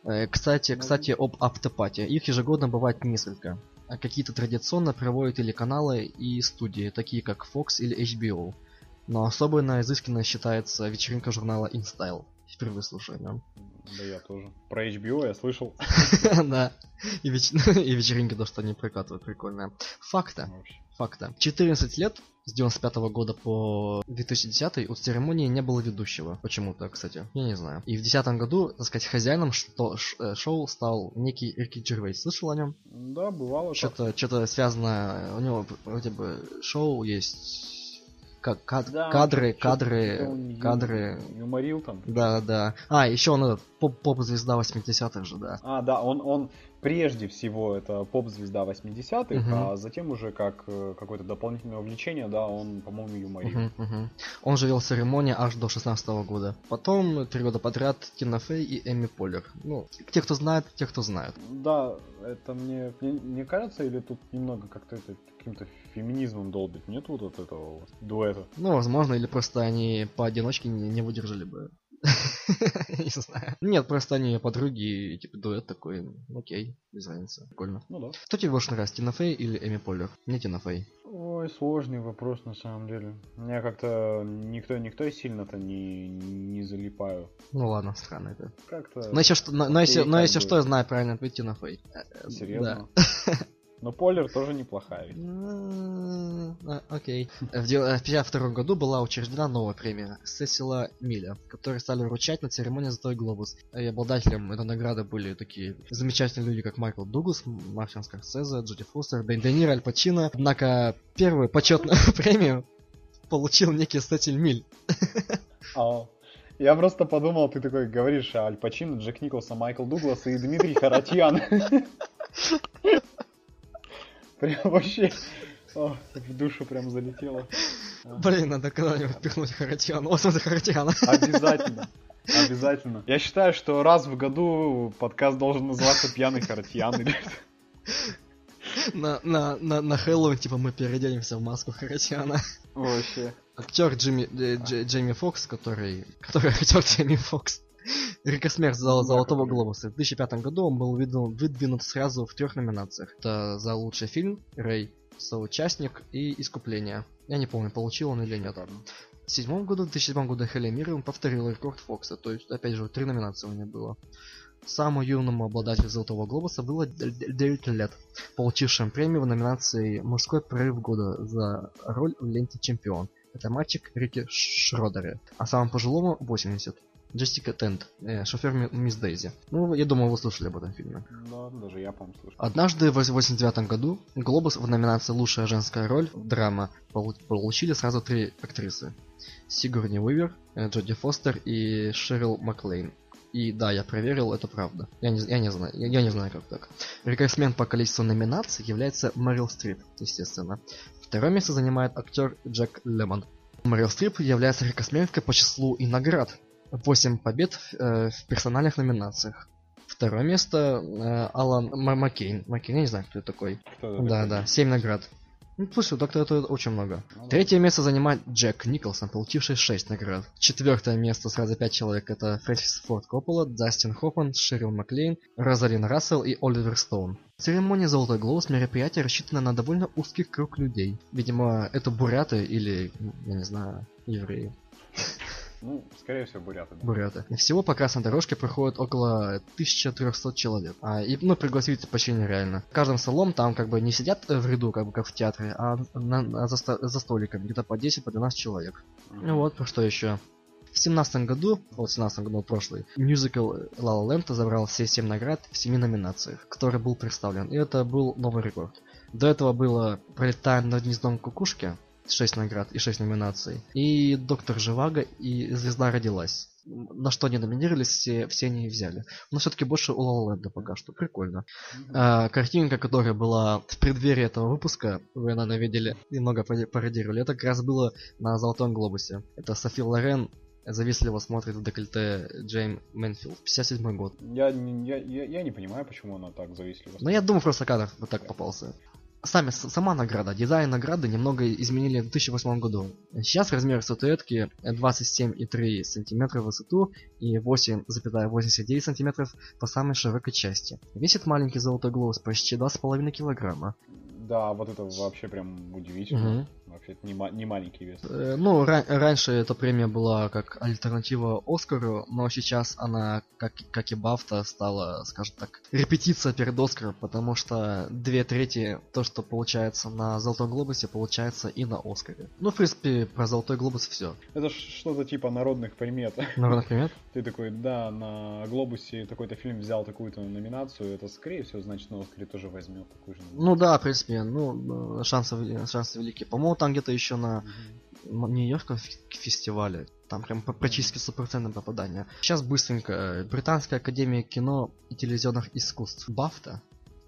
Э, кстати, кстати, об автопате. Их ежегодно бывает несколько. А какие-то традиционно проводят телеканалы и студии, такие как Fox или HBO. Но особенно изысканно считается вечеринка журнала InStyle. Впервые слушаю, да? Да я тоже. Про HBO я слышал. Да. И вечеринка, то, что они прокатывают, прикольная. Факта. Факта. 14 лет с 95 года по 2010 у церемонии не было ведущего. Почему-то, кстати. Я не знаю. И в 2010 году, так сказать, хозяином что, э, шоу стал некий Рики Джервейс. Слышал о нем? Да, бывало. Что-то что связано... У него вроде бы шоу есть как кад, да, кадры, кадры, кадры. Юморил там. Да, да. А, еще он этот поп-звезда 80-х же, да. А, да, он, он прежде всего это поп-звезда 80-х, угу. а затем уже как э, какое-то дополнительное увлечение, да, он, по-моему, юморил. Угу, угу. Он же вел церемонию аж до 16 -го года. Потом три года подряд Тина Фей и Эми Поллер. Ну, те, кто знает, те, кто знает. Да, это мне, мне, мне кажется, или тут немного как-то это каким-то феминизмом долбит, нет вот этого вот дуэта? Ну, возможно, или просто они поодиночке не, не выдержали бы Не знаю. Нет, просто они подруги, типа дуэт такой. Окей, без разницы. Прикольно. Ну да. Кто тебе больше нравится, Тина Фей или Эми Поллер? Мне Тина Фей. Ой, сложный вопрос на самом деле. Я как-то никто, никто сильно-то не, не залипаю. Ну ладно, странно это. Как-то... Но если, что, но, но если, но если что, я знаю правильно ответ Тина Фей. Серьезно? Но Полер тоже неплохая. А, окей. В 1952 году была учреждена новая премия Сесила Миля, которую стали вручать на церемонии Золотой Глобус. И обладателем этой награды были такие замечательные люди, как Майкл Дуглас, Мартин Скорсезе, Джуди Фостер, Дэн Денир, Аль Пачино. Однако первую почетную премию получил некий Сесиль Миль. Я просто подумал, ты такой говоришь, Аль Пачино, Джек Николсон, Майкл Дуглас и Дмитрий Харатьян. Прям вообще о, в душу прям залетело. Блин, надо когда-нибудь пихнуть Харатьяна. О, смотри, Харатьяна. Обязательно. Обязательно. Я считаю, что раз в году подкаст должен называться «Пьяный Харатьян» или На, на, на, на Хэллоуин, типа, мы переоденемся в маску Харатьяна. Вообще. Актер Джимми, э, Дж- Джейми Фокс, который... Который актер Джейми Фокс. Рекосмерть за Золотого Глобуса. В 2005 году он был выдвинут, выдвинут сразу в трех номинациях. Это за лучший фильм, Рэй, соучастник и Искупление. Я не помню, получил он или нет. В седьмом году, в 2007 году Хелли Мир он повторил рекорд Фокса, то есть, опять же, три номинации у него было. Самому юному обладателю Золотого Глобуса было 9 лет, получившим премию в номинации «Мужской прорыв года» за роль в ленте «Чемпион». Это мальчик Рики Шродере. А самому пожилому 80. Джессика Тент, э, шофер Ми- Мисс Дейзи. Ну, я думаю, вы слышали об этом фильме. Да, даже я, по-моему, слышал. Однажды в 89 году Глобус в номинации «Лучшая женская роль» драма полу- получили сразу три актрисы. Сигурни Уивер, э, Джоди Фостер и Шерил Маклейн. И да, я проверил, это правда. Я не, я не знаю, я, я не знаю, как так. Рекордсмен по количеству номинаций является Мэрил Стрип, естественно. Второе место занимает актер Джек Лемон. Мэрил Стрип является рекордсменкой по числу и наград. 8 побед э, в персональных номинациях. Второе место э, Алан Ма- Маккейн. Маккейн, я не знаю, кто это такой. Кто это Да, такой? да, 7 наград. Ну, слушай, так-то это очень много. Ну да. Третье место занимает Джек Николсон, получивший 6 наград. Четвертое место сразу 5 человек это Фрэнсис Форд Коппола, Дастин Хоффман, Шерил Маклейн, Розалин Рассел и Оливер Стоун. Церемония «Золотой глобус» мероприятие рассчитано на довольно узкий круг людей. Видимо, это буряты или, я не знаю, евреи. Ну, скорее всего, буряты. да. Буряты. И всего по красной дорожке проходит около 1300 человек. А, и, ну, пригласить почти нереально. В каждом столом там как бы не сидят в ряду, как бы как в театре, а на- на- за, за столиком где-то по 10, по 12 человек. Ну вот, про что еще. В семнадцатом году, вот в семнадцатом году прошлый, мюзикл La La Land забрал все семь наград в семи номинациях, который был представлен, и это был новый рекорд. До этого было «Пролетая над гнездом кукушки», 6 наград и 6 номинаций, и «Доктор Живаго» и «Звезда родилась». На что они номинировались, все, все они взяли. Но все-таки больше у Land пока что. Прикольно. Мгм. А, картинка, которая была в преддверии этого выпуска, вы, наверное, видели, немного пародировали, это как раз было на Золотом Глобусе. Это Софи Лорен завистливо смотрит в декольте Джейм Мэнфилд. 57 год. Я, я, я, я не понимаю, почему она так завистлива. Но я думаю, просто кадр вот так попался. Сами, сама награда, дизайн награды немного изменили в 2008 году. Сейчас размер статуэтки 27,3 см в высоту и 8,89 см по самой широкой части. Весит маленький золотой глобус почти 2,5 килограмма. Да, вот это вообще прям удивительно. Мгм. Вообще, это не, не маленький вес. Э, Ну, ра- раньше эта премия была как альтернатива Оскару, но сейчас она, как, как и Бафта, стала, скажем так, репетиция перед Оскаром, потому что две трети то, что получается на Золотом Глобусе, получается и на Оскаре. Ну, в принципе, про Золотой Глобус все. Это что-то типа народных примет. Народных примет? Ты такой, да, на Глобусе такой-то фильм взял такую-то номинацию, это скорее всего значит на Оскаре тоже возьмет такую же. Ну да, в принципе, ну, э, шансы, шансы велики. По-моему, там где-то еще на Нью-Йоркском фестивале. Там прям практически стопроцентное попадание. Сейчас быстренько. э, Британская академия кино и телевизионных искусств. Бафта.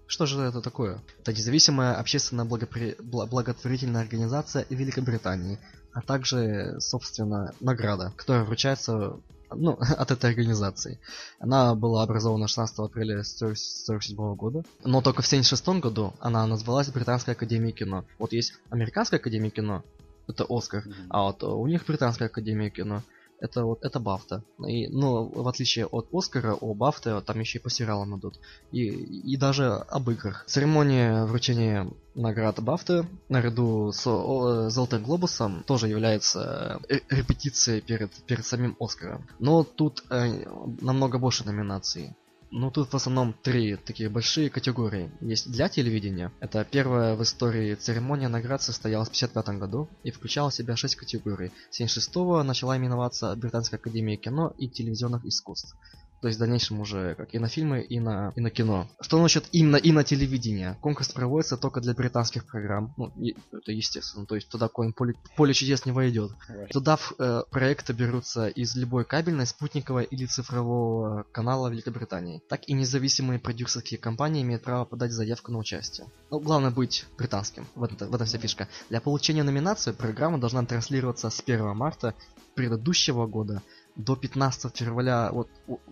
Что же это такое? Это независимая общественно благопри- бла- благотворительная организация Великобритании, а также, собственно, награда, которая вручается ну, от этой организации. Она была образована 16 апреля 1947 года, но только в 1976 году она назвалась Британской академией кино. Вот есть Американская академия кино, это Оскар, Мгм. а вот у них британская академия кино. Это вот это Бафта. И, ну, в отличие от Оскара, у Бафта там еще и по сериалам идут. И, и даже об играх. Церемония вручения наград Бафты наряду с о, Золотым Глобусом тоже является э, репетицией перед, перед самим Оскаром. Но тут э, намного больше номинаций. Ну, тут в основном три такие большие категории. Есть для телевидения. Это первая в истории церемония наград состоялась в 1955 году и включала в себя шесть категорий. С 76 начала именоваться Британская академия кино и телевизионных искусств. То есть в дальнейшем уже как и на фильмы, и на, и на кино. Что насчет именно и на телевидение? Конкурс проводится только для британских программ. Ну, и- это естественно. То есть туда какое-нибудь поле, поле чудес не войдет. Туда в- э, проекты берутся из любой кабельной, спутниковой или цифрового канала Великобритании. Так и независимые продюсерские компании имеют право подать заявку на участие. Но главное быть британским. В этом, в этом вся фишка. Для получения номинации программа должна транслироваться с 1 марта предыдущего года до 15 февраля вот,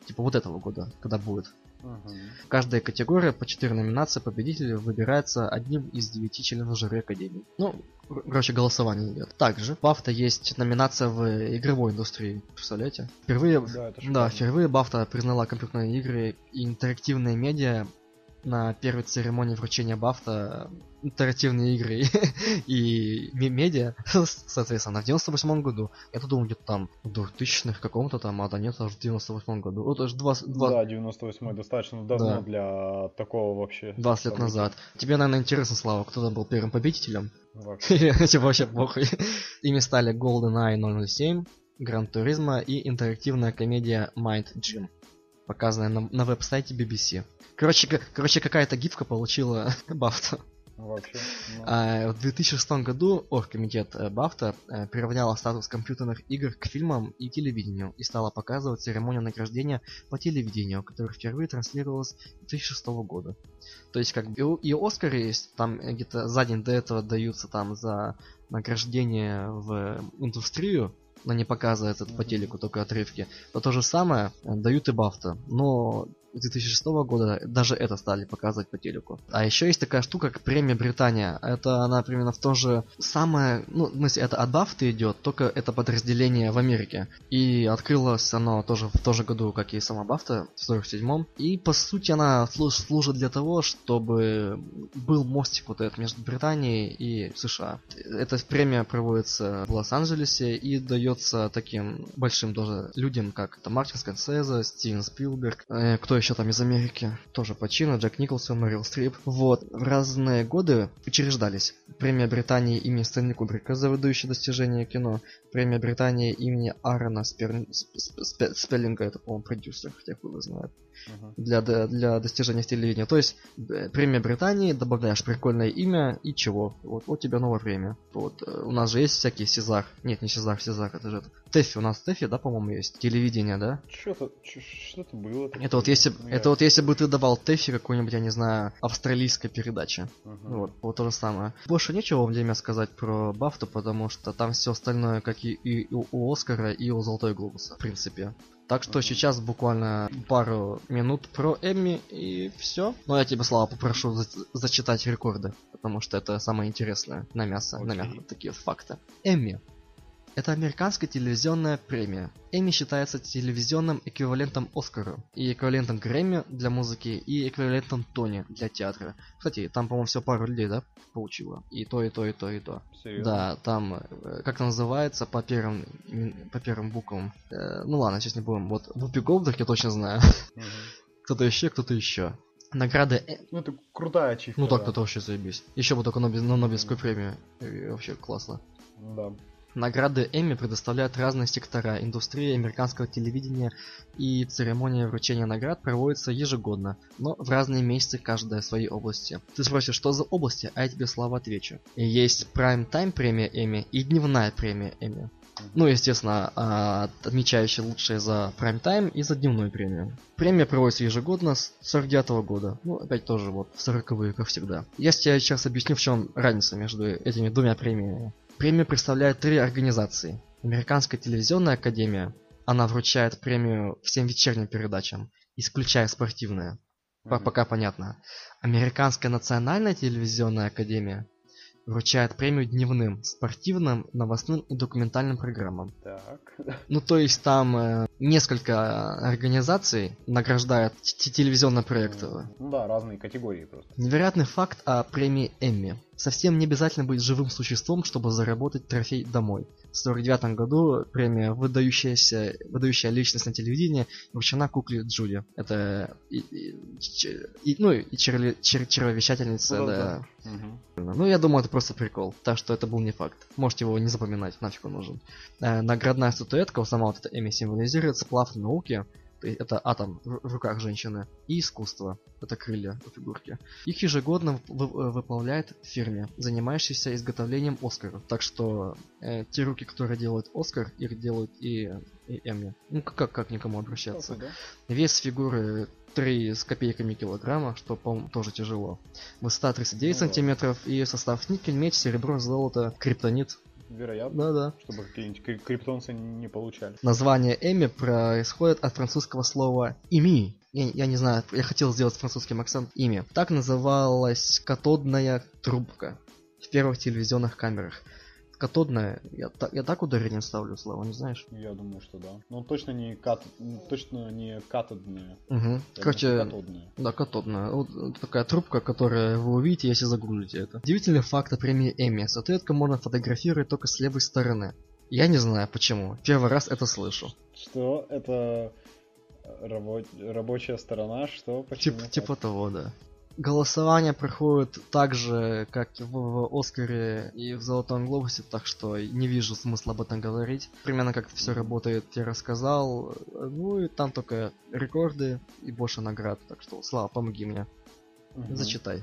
типа вот этого года, когда будет. В каждой категории по 4 номинации победитель выбирается одним из девяти членов жюри Академии. Ну, короче, голосование идет. Также в Бафта есть номинация в игровой индустрии. Представляете? Впервые, Да, да, впервые Бафта признала компьютерные игры и интерактивные медиа на первой церемонии вручения Бафта интерактивные игры и ме- медиа, соответственно, в 98 году. Я-то думал, где-то там в 2000-х каком-то там, а да нет, аж в 98 году. Вот аж два, два, Да, 98-й достаточно давно Да. для такого вообще. 20 лет назад. Тебе, наверное, интересно, Слава, кто там был первым победителем? Вообще. Тебе вообще похуй? Ими стали GoldenEye 007, Gran Turismo и интерактивная комедия Mind Gym, показанная на, на веб-сайте BBC. Короче, короче какая-то гифка получила Бафта. Вообще. ну. А, в 2006 году Оргкомитет э, Бафта э, приравняла статус компьютерных игр к фильмам и телевидению и стала показывать церемонию награждения по телевидению, которая впервые транслировалась с 2006 года. То есть как бы и, Оскары есть, там э, где-то за день до этого даются там за награждение в индустрию, но не показывается это по телеку, только отрывки. То то же самое дают и Бафта, но 2006 года даже это стали показывать по телеку. А еще есть такая штука, как премия Британия. Это она примерно в то же самое, ну, в смысле, это от Бафты идет, только это подразделение в Америке. И открылось оно тоже в том же году, как и сама Бафта, в 47-м. И по сути она слу- служит для того, чтобы был мостик вот этот между Британией и США. Эта премия проводится в Лос-Анджелесе и дается таким большим тоже людям, как это Мартин Скорсезе, Стивен Спилберг, э, кто еще там из Америки, тоже по чину, Джек Николсон, Мэрил Стрип. Вот, в разные годы учреждались. Премия Британии имени Стэнли Кубрика за выдающие достижения кино, премия Британии имени Аарона Спер- Сп- Спе- Спеллинга, это, по-моему, продюсер, хотя бы знает Мгм. для, для достижения в телевидении. То есть э, премия Британии, добавляешь прикольное имя и чего. Вот, вот тебе новое премия. Вот, э, у нас же есть всякие Сезар. Нет, не Сезар, Сезар, это же это. Тэффи, у нас Тэффи, да, по-моему, есть. Телевидение, да? Что-то, что-то было. такое. Это вот если, Ну, это я- вот если бы ты давал Тэффи какой-нибудь, я не знаю, австралийской передачи. Мгм. Вот, вот то же самое. Больше нечего вам меня сказать про Бафту, потому что там все остальное, как и, и у, у Оскара, и у Золотой Глобуса, в принципе. Так что сейчас буквально пару минут про Эмми и все. Но я тебя, Слава, попрошу за- зачитать рекорды, потому что это самое интересное на мясо, на Окей. мясо, такие факты. Эмми. Это американская телевизионная премия. Эмми считается телевизионным эквивалентом Оскару, и эквивалентом Грэмми для музыки, и эквивалентом Тони для театра. Кстати, там, по-моему, все пару людей, да, получило? И то, и то, и то, и то. Серьезно? Да, там, э, как называется, по первым, по первым буквам. Э, ну ладно, сейчас не будем. Вот Вупи Голдберг я точно знаю. Кто-то еще, кто-то еще. Награды... Э- Ну, это крутая ачивка. Ну так, да. вообще заебись. Еще бы только Нобелевскую премию. Э, Вообще классно. Да. Награды Эмми предоставляют разные сектора индустрии американского телевидения, и церемония вручения наград проводится ежегодно, но в разные месяцы каждая своей области. Ты спросишь, что за области, а я тебе слова отвечу. Есть Prime Time премия Эмми и дневная премия Эмми. Ну, естественно, а, отмечающая лучшее за Prime Time и за дневную премию. Премия проводится ежегодно с 49 года. Ну, опять тоже вот, 40-е, как всегда. Я тебе сейчас объясню, в чем разница между этими двумя премиями. Премию представляет три организации. Американская телевизионная академия. Она вручает премию всем вечерним передачам, исключая спортивные. По- Мгм. Пока понятно. Американская национальная телевизионная академия вручает премию дневным, спортивным, новостным и документальным программам. Так. Ну, то есть там э, несколько организаций награждают телевизионные проекты. Ну да, разные категории просто. Невероятный факт о премии Эмми. Совсем не обязательно быть живым существом, чтобы заработать трофей домой. В 1949 году премия выдающаяся, выдающая личность на телевидении вручена кукле Джуди. Это и, и- и- ну и черли- чер- червовещательница, Ну да. Мгм. Ну, я думаю, это просто прикол. Так что это был не факт. Можете его не запоминать, нафиг он нужен. Э, наградная статуэтка, сама вот эта Эми символизирует сплав науки, это атом в руках женщины, и искусство, это крылья у фигурки. Их ежегодно вы- вы- выплавляет в фирме, занимающейся изготовлением Оскаров. Так что э, те руки, которые делают Оскар, их делают и, и Эмми. Ну, как, как, никому обращаться. Круто, Вес фигуры 3 с копейками килограмма, что, по-моему, тоже тяжело. Высота 39 Ну да. сантиметров и состав никель, медь, серебро, золото, криптонит. Вероятно. Да-да. Чтобы какие-нибудь кри- криптонцы не получали. Название Эми происходит от французского слова «ими». Я, я не знаю, я хотел сделать французским акцент «ими». Так называлась катодная трубка в первых телевизионных камерах. Катодная, я, та- я так ударение ставлю слово, не знаешь? Я думаю, что да. Но точно не кат... точно не катодные. Угу. Короче, катодные. Да, катодная. Вот э, такая трубка, которую вы увидите, если загуглите это. Удивительный факт о премии Эмми. Статуэтку можно фотографировать только с левой стороны. Я не знаю почему. Первый раз это слышу. Что? Это рабо- рабочая сторона? Что? Почему? Тип, типа того, да. Голосование проходит так же, как и в, в Оскаре и в Золотом Глобусе, так что не вижу смысла об этом говорить. Примерно как все работает, я рассказал. Ну и там только рекорды и больше наград. Так что, Слава, помоги мне. Мгм. Зачитай.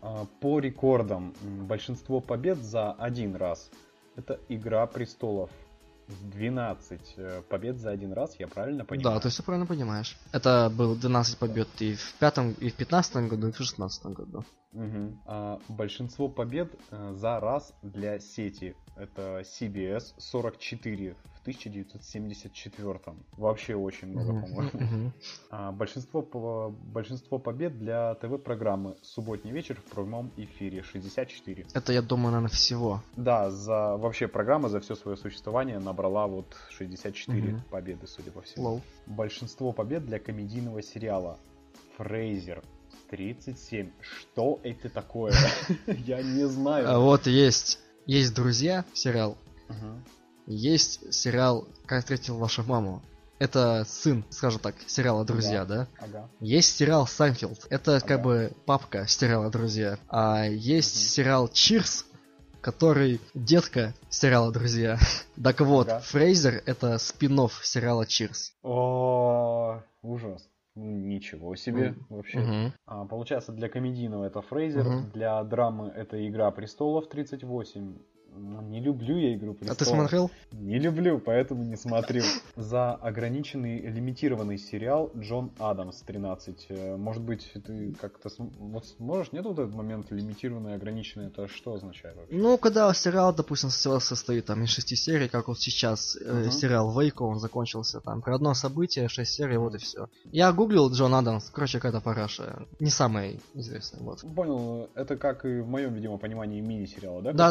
А, По рекордам, большинство побед за один раз. Это Игра престолов. 12 э, побед за один раз, я правильно понимаю? Да, ты все правильно понимаешь. Это было 12 побед и в пятом, и в пятнадцатом году, и в шестнадцатом году. Мгм. А, большинство побед э, за раз для сети. Это CBS 44 в 1974. Вообще очень много, Мгм, по-моему. А, большинство, по- большинство побед для ТВ-программы «Субботний вечер» в прямом эфире 64. Это, я думаю, наверное, всего. Да, за вообще программа за все свое существование набрала вот 64 Мгм. победы, судя по всему. Лол. Большинство побед для комедийного сериала Фрейзер 37. Что это такое? Я не А знаю. вот есть, есть друзья сериал. Есть сериал «Как встретил вашу маму». Это сын, скажем так, сериала «Друзья», да? Ага. Есть сериал «Сайнфилд». Это как Ага. бы папка сериала «Друзья». А есть Мгм. сериал «Чирс», который дедка сериала «Друзья». Так вот, Ага. Фрейзер — это спин-офф сериала «Чирс». О, ужас. Ну, Ничего себе, вообще. Мгм. А, получается, для комедийного это Фрейзер, Мгм. для драмы это Игра престолов 38. Ну, Не люблю я Игру А престолов. ты смотрел? Не люблю, поэтому не смотрю. За ограниченный лимитированный сериал Джон Адамс 13. Э, Может быть, ты как-то вот сможешь? Нет вот этот момент лимитированный, ограниченный, это что означает вообще? Ну, когда сериал, допустим, состоит там из шести серий, как вот сейчас э, Мгм. сериал Вейко, он закончился там про одно событие, шесть серий, вот и все. Я гуглил Джон Адамс, короче, какая-то параша. Не самая известная, вот. Понял, это как и в моем, видимо, понимании мини-сериала, да? Да,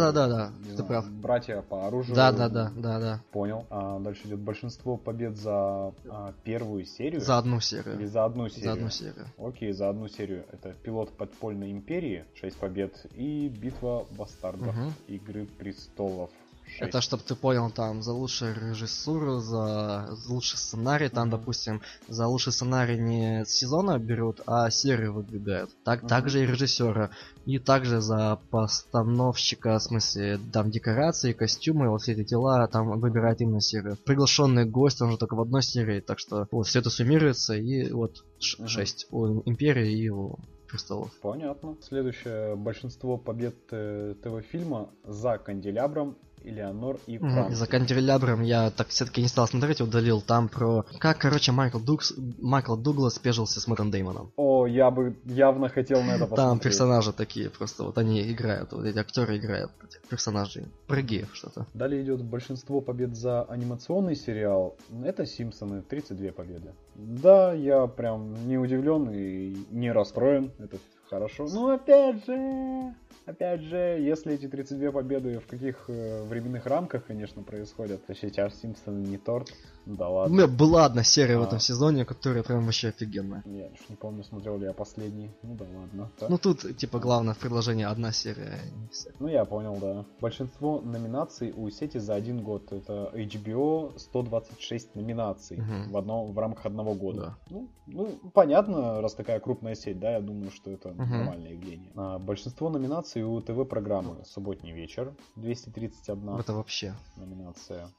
ты прав. Братья по оружию. Да, да, да, да, да. Понял. А дальше идет большинство побед за а, первую серию. За одну Или серию. за одну серию? За одну серию. Окей, за одну серию. Это пилот подпольной империи, 6 побед, и битва бастардов Мгм. Игры престолов. 6. Это, чтобы ты понял, там за лучшую режиссуру, за за лучший сценарий, там, Мгм. допустим, за лучший сценарий не сезона берут, а серию выдвигают. Так, Мгм. также и режиссера. И также за постановщика, в смысле, там декорации, костюмы, вот все эти дела, там выбирает именно серию. Приглашенный гость, он же только в одной серии, так что вот все это суммируется, и вот ш- Мгм. шесть у Империи и у Престолов. Понятно. Следующее. Большинство побед э, ТВ-фильма за канделябром Элеонор и Мгм, Франц. За канделябром я так все-таки не стал смотреть, удалил там про как, короче, Майкл, Дукс, Майкл Дуглас пежился с Мэттом Деймоном. О, я бы явно хотел на это посмотреть. Там персонажи такие, просто вот они играют, вот эти актеры играют этих персонажей. Прыги что-то. Далее идет большинство побед за анимационный сериал. Это Симпсоны, 32 победы. Да, я прям не удивлен и не расстроен. Это хорошо. Но опять же, опять же, если эти 32 победы в каких э, временных рамках, конечно, происходят, то сейчас Симпсоны не торт. Да ладно. меня была одна серия в А. этом сезоне, которая прям вообще офигенная. Я уж не помню, смотрел ли я последний. Ну да ладно. Да? Ну тут, типа, главное в предложении одна серия, а не все. Ну, я понял, да. Большинство номинаций у сети за один год. Это HBO 126 номинаций Мгм. в, одно, в рамках одного года. Да. Ну, ну, понятно, раз такая крупная сеть, да, я думаю, что это Мгм. нормальное явление. А, большинство номинаций у ТВ-программы «Субботний вечер» 231 Это вообще. номинация.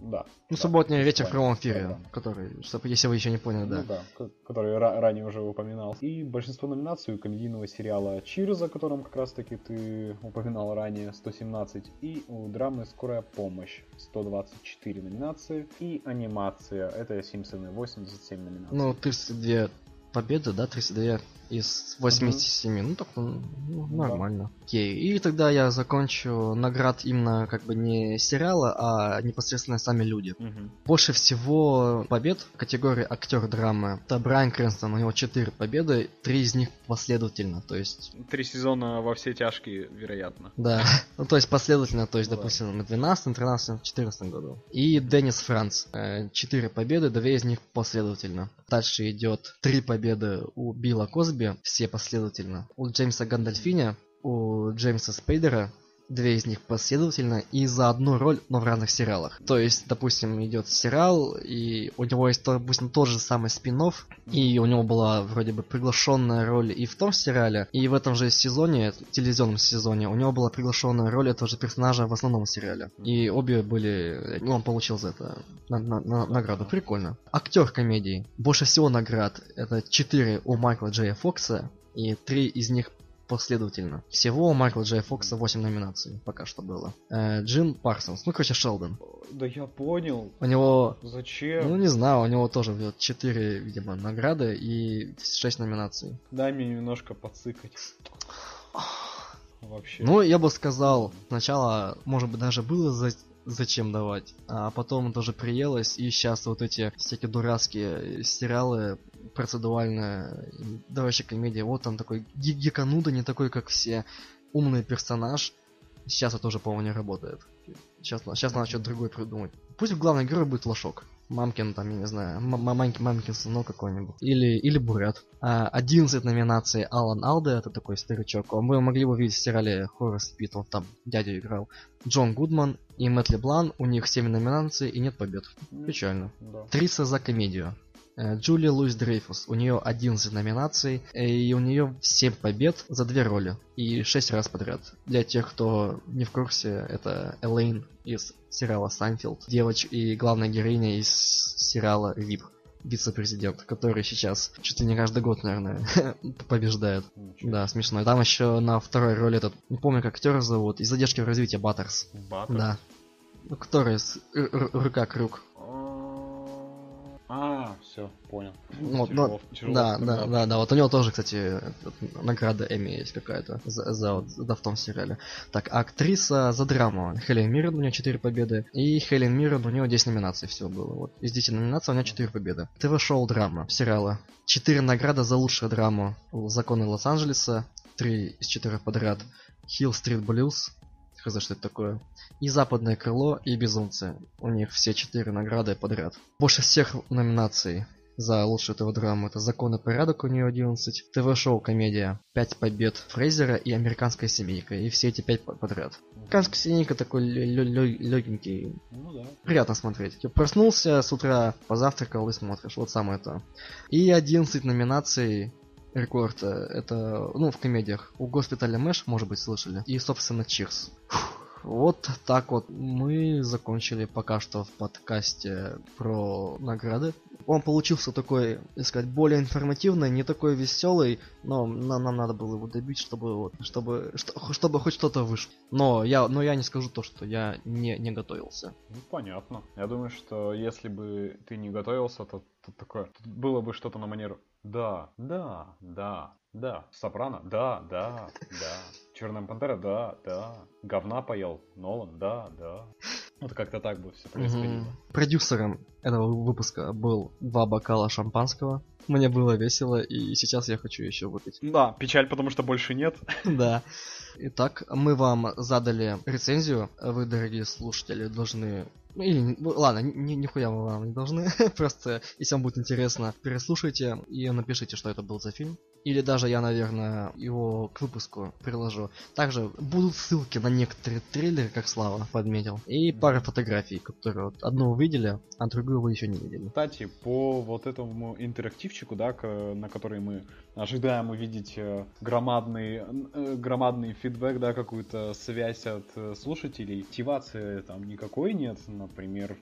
Да. Ну, да, субботний вечер в прямом эфире, программы. который, чтобы, если вы еще не поняли, Ну да. да, который ра- ранее уже упоминал. И большинство номинаций у комедийного сериала Чирз, о котором как раз таки ты упоминал ранее, 117. И у драмы Скорая помощь 124 номинации. И анимация, это Симпсоны, 87 номинаций. Ну, 32 победы, да, 32 из 87. Мгм. Ну, так ну, ну, Да. нормально. Окей. И тогда я закончу наград именно как бы не сериала, а непосредственно сами люди. Мгм. Больше всего побед в категории актер драмы. Это Брайан Крэнстон, у него 4 победы, 3 из них последовательно, то есть Три сезона во все тяжкие, вероятно. да, ну то есть последовательно, то есть, Ну допустим, на 12, 13, 14 году. И Деннис Франц, 4 победы, 2 из них последовательно. Дальше идет 3 победы у Билла Косби, все последовательно. У Джеймса Гандальфини, у Джеймса Спейдера, две из них последовательно и за одну роль, но в разных сериалах. То есть, допустим, идет сериал, и у него есть, допустим, тот же самый спин и у него была вроде бы приглашенная роль и в том сериале, и в этом же сезоне, телевизионном сезоне, у него была приглашенная роль этого же персонажа в основном сериале. И обе были... Ну, он получил за это на- на- на- награду. Прикольно. Актер комедии. Больше всего наград. Это 4 у Майкла Джея Фокса, и 3 из них последовательно. Всего у Майкла Джея Фокса 8 номинаций пока что было. Э, Джим Парсонс, ну, короче, Шелдон. Да я понял. У него Зачем? ну, не знаю, у него тоже вот 4, видимо, награды и 6 номинаций. Дай мне немножко подсыкать. Вообще. Ну, я бы сказал, сначала, может быть, даже было за- зачем давать, а потом тоже приелось, и сейчас вот эти всякие дурацкие сериалы, процедуальная, да вообще комедия, вот там такой гикануда, не такой, как все, умный персонаж, сейчас это уже, по-моему, не работает. Сейчас, сейчас надо что-то другое придумать. Пусть главный герой будет лошок. Мамкин, там, я не знаю, м- м- мамкин, сынок какой-нибудь. Или, или Бурят. А, 11 номинаций Алан Алде, это такой старичок. Вы могли его видеть в сериале Хоррор Спит, он там дядю играл. Джон Гудман и Мэтт Леблан, у них 7 номинаций и нет побед. Печально. Да. Актриса за комедию. Э, Джулия Луис Дрейфус. У нее 11 номинаций, э, и у нее 7 побед за две роли. И 6 раз подряд. Для тех, кто не в курсе, это Элейн из сериала Сайнфилд. Девочка и главная героиня из сериала Veep. Вице-президент, который сейчас чуть ли не каждый год, наверное, побеждает. Ничего. Да, смешно. Там еще на второй роли этот, не помню, как актера зовут, из задержки в развитии Бастерс. Бастер. Да. Ну, который с рукой-крюк. А, все, понял. Вот, Тяжело- ну, тяжело да, да, да, да. Вот у него тоже, кстати, награда Эми есть какая-то за, за вот, да, в том сериале. Так, актриса за драму. Хелен Миррен, у нее 4 победы. И Хелен Миррен, у нее 10 номинаций всего было. Вот. Из 10 номинаций у нее 4 победы. ТВ-шоу драма, сериалы. 4 награды за лучшую драму. Законы Лос-Анджелеса. 3 из 4 подряд. Hill Street Blues. Хз, что это такое. И Западное крыло, и Безумцы. У них все четыре награды подряд. Больше всех номинаций за лучшую ТВ-драму. Это «Закон и порядок» у нее 11. ТВ-шоу «Комедия». 5 побед Фрейзера и «Американская семейка». И все эти 5 подряд. «Американская семейка» такой легенький. Ну да. Приятно смотреть. Я проснулся с утра, позавтракал и смотришь. Вот самое то. И 11 номинаций рекорд. э, Это, ну, в комедиях. У госпиталя Мэш, может быть, слышали. И, собственно, Чирс. Вот так вот мы закончили пока что в подкасте про награды. Он получился такой, так сказать, более информативный, не такой веселый, но нам, нам надо было его добить, чтобы вот, чтобы, что- чтобы хоть что-то вышло. Но я, но я не скажу то, что я не, не готовился. Ну, понятно. Я думаю, что если бы ты не готовился, то, то такое... тут было бы что-то на манеру «Да, да, да, да». Сопрано? Да, да, да. Черная пантера? Да, да. Говна поел? Нолан? Да, да. Вот как-то так бы все происходило. Мгм. Продюсером этого выпуска был два бокала шампанского. Мне было весело, и сейчас я хочу еще выпить. Да, печаль, потому что больше нет. Да. Итак, мы вам задали рецензию. Вы, дорогие слушатели, должны... ну, Или, ну, ладно, ни, нихуя мы вам не должны. Просто, если вам будет интересно, переслушайте и напишите, что это был за фильм. Или даже я, наверное, его к выпуску приложу. Также будут ссылки на некоторые трейлеры, как Слава подметил. И пара фотографий, которые вот одну вы видели, а другую вы еще не видели. Кстати, по вот этому интерактивчику, да, на который мы ожидаем увидеть э, громадный, э, громадный фидбэк, да, какую-то связь от э, слушателей, мотивации там никакой нет, например,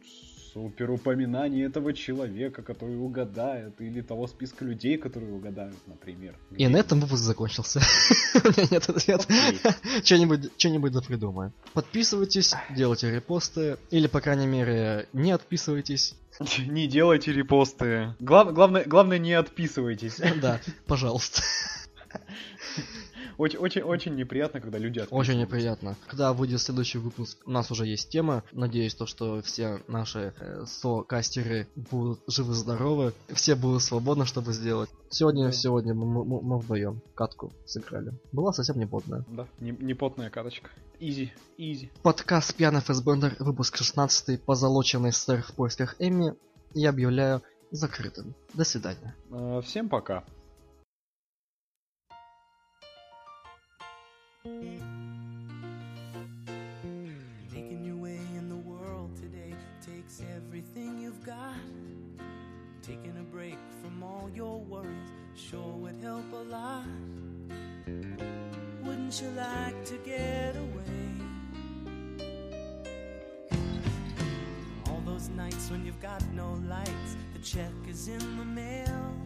Супер упоминание этого человека, который угадает, или того списка людей, которые угадают, например. И на этом выпуск закончился. У меня нет ответа. Что-нибудь что-нибудь да придумаем. Подписывайтесь, делайте репосты, или, по крайней мере, не отписывайтесь. Не делайте репосты. Глав- главное, главное, не отписывайтесь. Да, пожалуйста. Очень, очень, очень неприятно, когда люди отписываются. Очень неприятно. Когда выйдет следующий выпуск, у нас уже есть тема. Надеюсь, то, что все наши э, со-кастеры будут живы-здоровы. Все будут свободны, чтобы сделать. Сегодня, Да. сегодня мы, мы, мы вдвоем катку сыграли. Была совсем не потная. Да, не, не потная карточка. Изи, изи. Подкаст Пьяный Фэсбендер, выпуск 16 позолоченный сэр в поисках Эмми, я объявляю закрытым. До свидания. Э, Всем пока. Making your way in the world today takes everything you've got. Taking a break from all your worries sure would help a lot. Wouldn't you like to get away? All those nights when you've got no lights, the check is in the mail.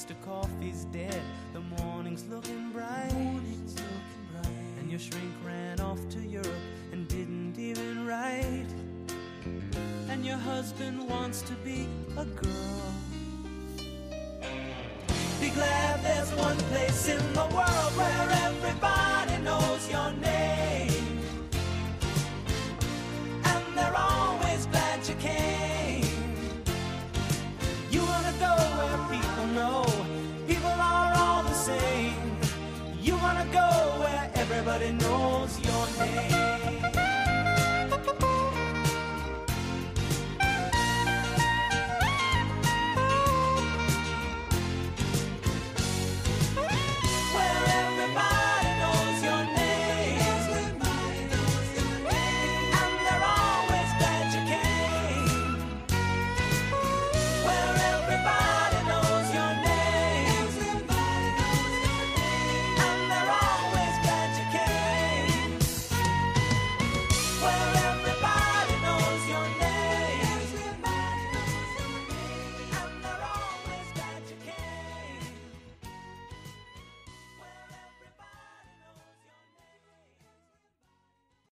Mr. Coffee's dead. The morning's looking bright. Morning's looking bright. And your shrink ran off to Europe and didn't even write. And your husband wants to be a girl. Be glad there's one place in the world where everybody but it knows.